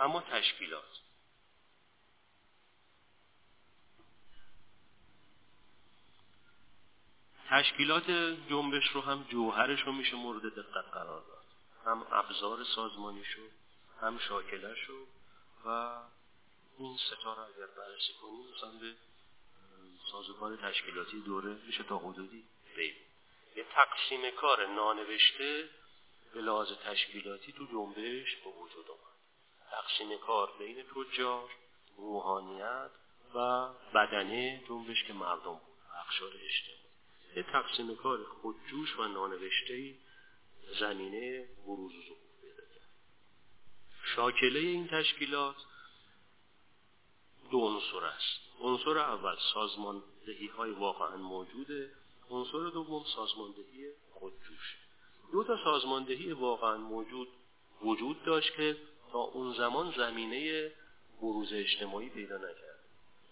S1: اما تشکیلات. تشکیلات جنبش رو هم جوهرش رو میشه مورد دقت قرار داد. هم ابزار سازمانیشو هم شاکلشو و این ستا رو اگر بررسی کنیم مثلا به سازوکار تشکیلاتی دوره میشه تا حدودی بیم یه تقسیم کار نانوشته به لحاظ تشکیلاتی تو جنبش به وجود آمد تقسیم کار بین تجار روحانیت و بدنه جنبش که مردم بود اخشار اجتماعی. یه تقسیم کار خودجوش و نانوشته زمینه بروز و ظهور پیدا کرد. شاکله این تشکیلات دو عنصر است. عنصر اول سازماندهی های واقعا موجوده. عنصر دوم سازماندهی خودجوش دو تا سازماندهی واقعا موجود وجود داشت که تا اون زمان زمینه بروز اجتماعی پیدا نکرد.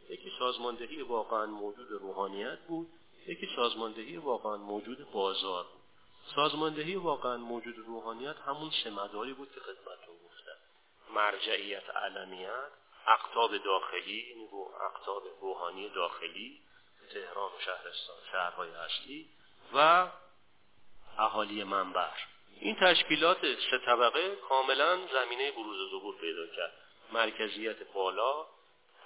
S1: یکی سازماندهی واقعا موجود روحانیت بود یکی سازماندهی واقعا موجود بازار سازماندهی واقعا موجود روحانیت همون سه مداری بود که خدمتتون گفتم. مرجعیت علمیت اقتاب داخلی یعنی اقتاب روحانی داخلی تهران و شهرستان شهرهای اصلی و اهالی منبر. این تشکیلات سه طبقه کاملا زمینه بروز و ظهور پیدا کرد. مرکزیت بالا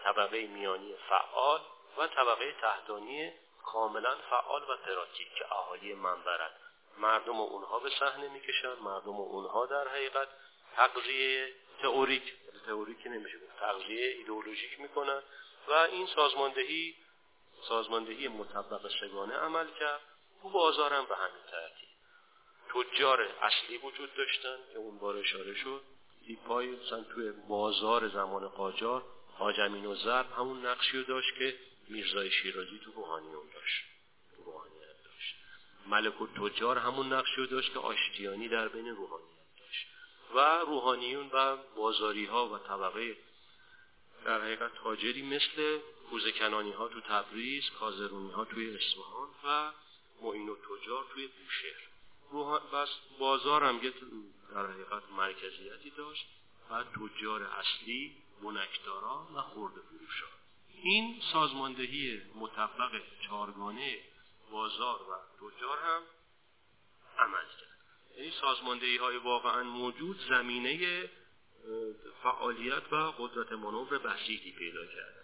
S1: طبقه میانی فعال و طبقه تحتانی کاملا فعال و تراکیک که اهالی منبرن. مردم اونها به صحنه می‌کشن مردم اونها در حقیقت تغذیه تئوریک تئوریک نمیشه تغذیه ایدئولوژیک می‌کنن و این سازماندهی سازماندهی مطبق سگانه عمل کرد. تو بازار هم به همین ترتیب. تجار اصلی وجود داشتن که اون بار اشاره شد. دیپای مثلا توی بازار زمان قاجار حاجمین و ضرب همون نقشی رو داشت که میرزای شیرازی تو روحانیون داشت. تو روحانیت داشت. ملک و تجار همون نقشی رو داشت که آشتیانی در بین روحانیت داشت. و روحانیون و بازاری ها و طبقه در حقیقت تاجری مثل کوزکنانی ها تو تبریز کازرونی ها توی اصفهان و معین و تجار توی بوشهر. بس بازار هم در حقیقت مرکزیتی داشت و تجار اصلی بنکداران و خورده فروشان این سازماندهی مطبق چارگانه بازار و تجار هم عمل کرد. این سازماندهی های واقعا موجود زمینه فعالیت و قدرت منور بسیطی پیدا کرد.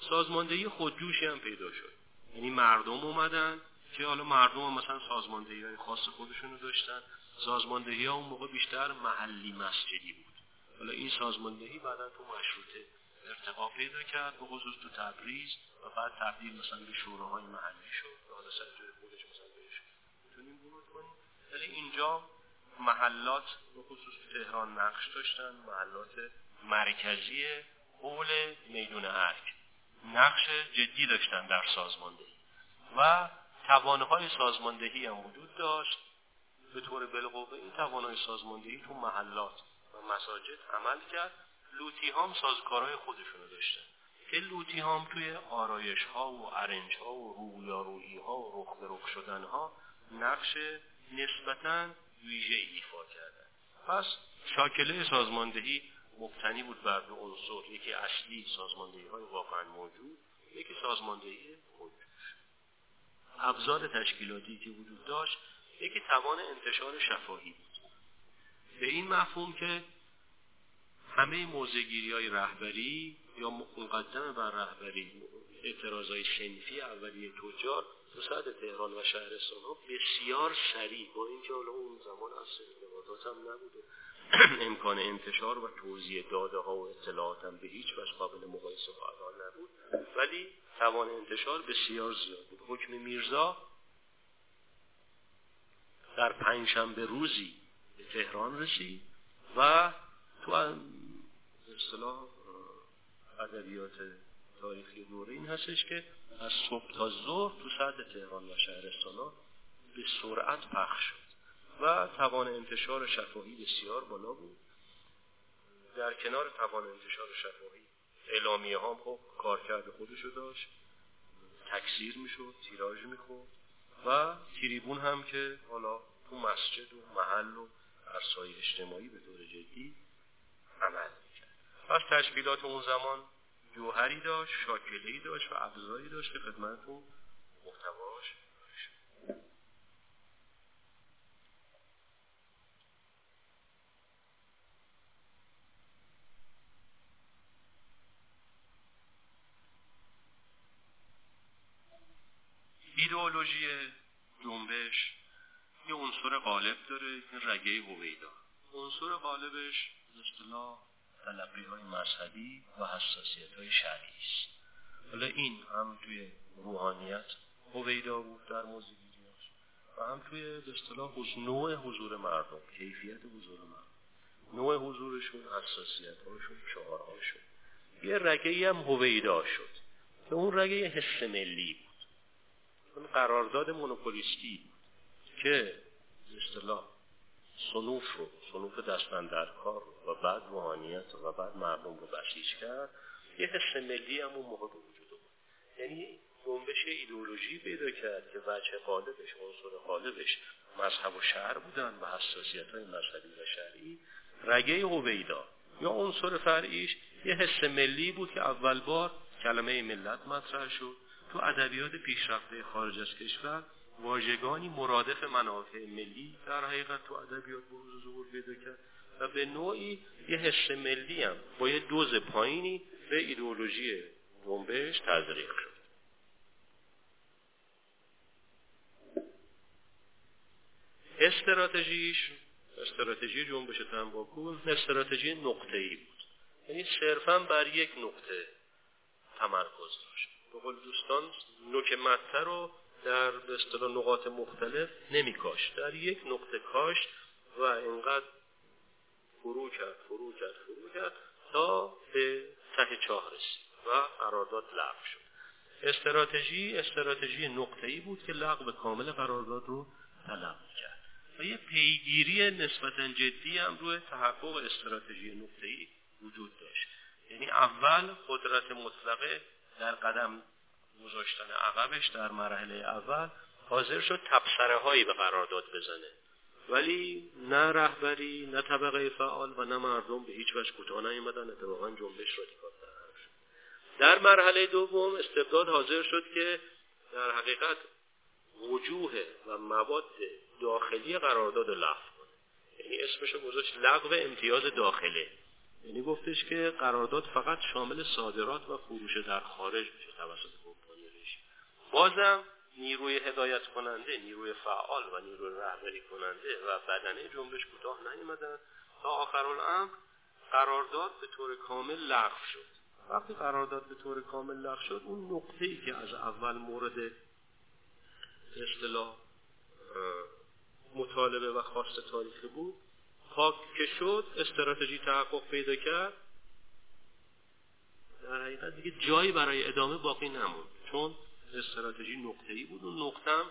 S1: سازماندهی خودجوشی هم پیدا شد. یعنی مردم اومدن که حالا مردم هم مثلا سازماندهی های خاص خودشونو داشتن. سازماندهی ها اون موقع بیشتر محلی مسجدی بود. حالا این سازماندهی بعدا تو مشروطه ارتقا پیدا کرد به خصوص تو تبریز و بعد تبدیل مثلا به شوراهای محلی شد. حالا سر جای خودش مثلا بهش می‌تونیم ورود کنیم. ولی اینجا محلات به خصوص تهران نقش داشتن. محلات مرکزی حول میدون ارک نقش جدی داشتن در سازماندهی و توانهای سازماندهی هم وجود داشت. به طور بالقوه این توانهای سازماندهی تو محلات و مساجد عمل کرد. لوتی هم سازکارهای خودشونو داشتن. که لوتی هم توی آرایش ها و ارنج ها و رویارویی ها و رخ به رخ شدن ها نقش نسبتا ویژه ایفا کردن. پس شاکله سازماندهی مبتنی بود بر دو عنصر یکی اصلی سازماندهی های واقعا موجود یکی سازماندهی خودجوش ابزار تشکیلاتی که وجود داشت یکی توان انتشار شفاهی بود. به این مفهوم که همه موزگیری های رهبری یا مقدم بر رهبری اعتراض های شنفی اولیه تجار تو سطح تهران و شهرستان ها بسیار سریع با اینکه حالا اون زمان ارتباطات هم نبوده. امکان انتشار و توضیح داده ها و اطلاعات هم به هیچ وجه قابل مقایسه با نبود. ولی توان انتشار بسیار زیاد بود. حکم میرزا در پنجشنبه روزی به تهران رسید و تو اصطلاح ادبیات تاریخی دوره این هستش که از صبح تا ظهر تو سطح تهران و شهرستان به سرعت پخش شد. و توان انتشار شفاهی بسیار بالا بود. در کنار توان انتشار شفاهی اعلامیه هم خب کارکرد خودشو داشت. تکثیر می‌شد تیراژ می‌خورد و تریبون هم که حالا تو مسجد و محل و عرصای اجتماعی به طور جدی عمل می‌کرد. پس تشکیلات اون زمان جوهری داشت شاکلهی داشت و ابزاری داشت که خدمتتون محتواش ایدئولوژی جنبش یه عنصر غالب داره این رگه هویدا عنصر غالبش اصطلاح تلقی های مذهبی و حساسیت های شرعی است. حالا این هم توی روحانیت هویدا بود در موزیگیریاش و هم توی اصطلاح نوع حضور مردم کیفیت حضور مردم. نوع حضورشون حساسیت هاشون شعارهاشون یه رگه هم هویدا شد که اون رگه حس ملی بود. اون قرارداد مونوپولیستی که اصطلاح صنوف رو صنوف دستن کار رو و بعد روحانیت و بعد مردم رو بسیج کرد یه حس ملی هم اون موقع به وجود یعنی جنبش ایدئولوژی پیدا کرد که وجه غالبش عنصر غالبش مذهب و شهر بودن و حساسیت های مذهبی و شهری رگه هویدا یا عنصر فرعیش یه حس ملی بود که اول بار کلمه ملت مطرح شد. تو ادبیات پیشرفته خارج از کشور واژگانی مرادف منافع ملی در حقیقت تو ادبیات بروز ظهور پیدا کرد و به نوعی یه حس ملی هم با یه دوز پایینی به ایدئولوژی جنبش تزریق شد. استراتژیش استراتژی جنبش تنباکو استراتژی نقطه‌ای بود. یعنی صرفا بر یک نقطه تمرکز داشت. به قول دوستان نوک مته رو در به نقاط مختلف نمیکاش. در یک نقطه کاش و اینقدر فرو کرد فرو کرد فرو کرد تا به ته چاه رسید و قرارداد لغو شد. استراتژی استراتژی نقطه‌ای بود که لغو کامل قرارداد رو طلب کرد. و یه پیگیری نسبتا جدی هم روی تحقق استراتژی نقطه‌ای وجود داشت. یعنی اول قدرت مطلقه در قدم گذاشتن عقبش در مرحله اول حاضر شد تبصره هایی به قرارداد بزنه. ولی نه رهبری نه طبقه فعال و نه مردم به هیچ وجه کوتاه نیومدن اتفاقا جنبش رادیکال در مرحله دوم استبداد حاضر شد که در حقیقت وجوه و مواد داخلی قرارداد لغو کنه. یعنی اسمش گذاشت لغو امتیاز داخله. یعنی گفتش که قرارداد فقط شامل صادرات و فروش در خارج میشه توسط کمپانی رژیم بازم نیروی هدایت کننده نیروی فعال و نیروی رهبری کننده و بدنه جنبش کوتاه نیومدن. تا آخر الامر قرارداد به طور کامل لغو شد. وقتی قرارداد به طور کامل لغو شد اون نقطه ای که از اول مورد اصطلاح مطالبه و خواست تاریخی بود پاک که شد استراتژی تحقق پیدا کرد. در حقیقت دیگه جایی برای ادامه باقی نموند. چون استراتژی ای بود و نقطه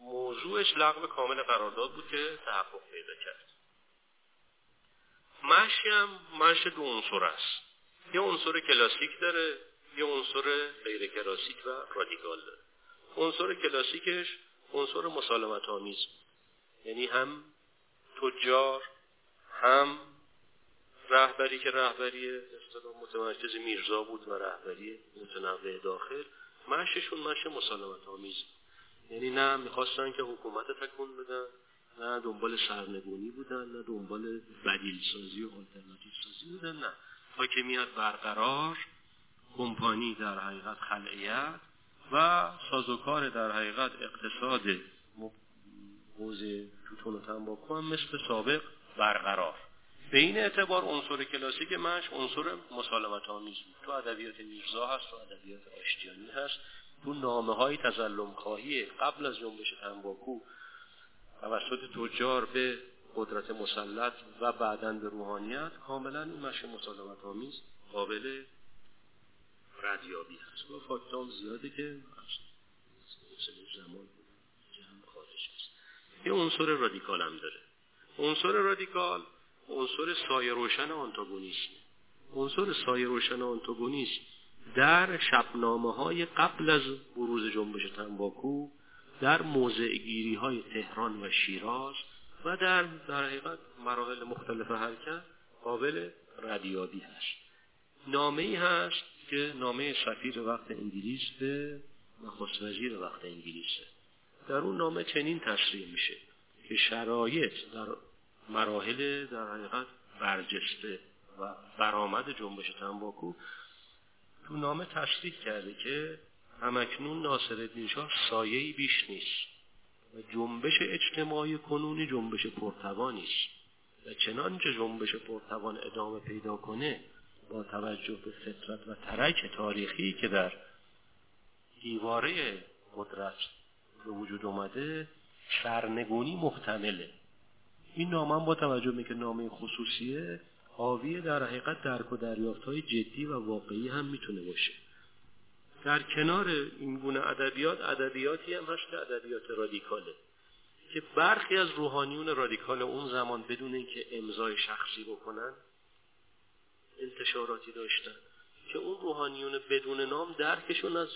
S1: موضوعش لغو کامل قرارداد بود که تحقق پیدا کرد. مشی هم مش دو عنصر است. یه عنصر کلاسیک داره یه عنصر غیر کلاسیک و رادیکال داره. عنصر کلاسیکش عنصر مسالمت آمیز یعنی هم تجار هم رهبری که رهبری اصطلاح متمرکز میرزا بود و رهبری متنوع داخل مششون مش مسالمت آمیز. یعنی نه می‌خواستن که حکومت تکون بدن نه دنبال سرنگونی بودن نه دنبال بدیل سازی و آلترناتیو سازی بودن نه. حاکمیت برقرار کمپانی در حقیقت خلعیت و سازوکار در حقیقت اقتصاد حوزه توتون و تنباکو هم مثل سابق برقرار. به این اعتبار عنصر کلاسیک مش عنصر مسالمت آمیز بود. تو ادبیات میرزا هست تو ادبیات آشتیانی هست. تو نامه های تظلم خواهی قبل از جنبش تنباکو توسط تجار به قدرت مسلط و بعدا به روحانیت کاملا این مش مسالمت آمیز قابل ردیابی هست. و فاکتام زیاده که زمان
S2: یه عنصر رادیکال هم داره. عنصر رادیکال عنصر سایه روشن آنتاگونیسم. عنصر سایه روشن آنتاگونیسم در شبنامه های قبل از بروز جنبش تنباکو در موضع های تهران و شیراز و در در حقیقت مراحل مختلف حرکت قابل ردیابی هست. نامه ای هست که نامه سفیر وقت انگلیس به نخست وزیر وقت انگلیسه. در اون نامه چنین تصریح میشه. که شرایط در مراحل در حقیقت برجسته و برآمد جنبش تنباکو تو نامه تصریح کرده که همکنون ناصر شاه سایه‌ای بیش نیست و جنبش اجتماعی کنونی جنبش پرتوانی است و چنانچه جنبش پرتوان ادامه پیدا کنه با توجه به فطرت و ترک تاریخی که در دیواره قدرت به وجود اومده سرنگونی محتمله. این نامه با توجه به که نامه خصوصیه حاوی در حقیقت درک و دریافت های جدی و واقعی هم می‌تونه باشه. در کنار این گونه ادبیات ادبیاتی هم هست که ادبیات رادیکاله. که برخی از روحانیون رادیکال اون زمان بدون اینکه امضای شخصی بکنن انتشاراتی داشتن. که اون روحانیون بدون نام درکشون از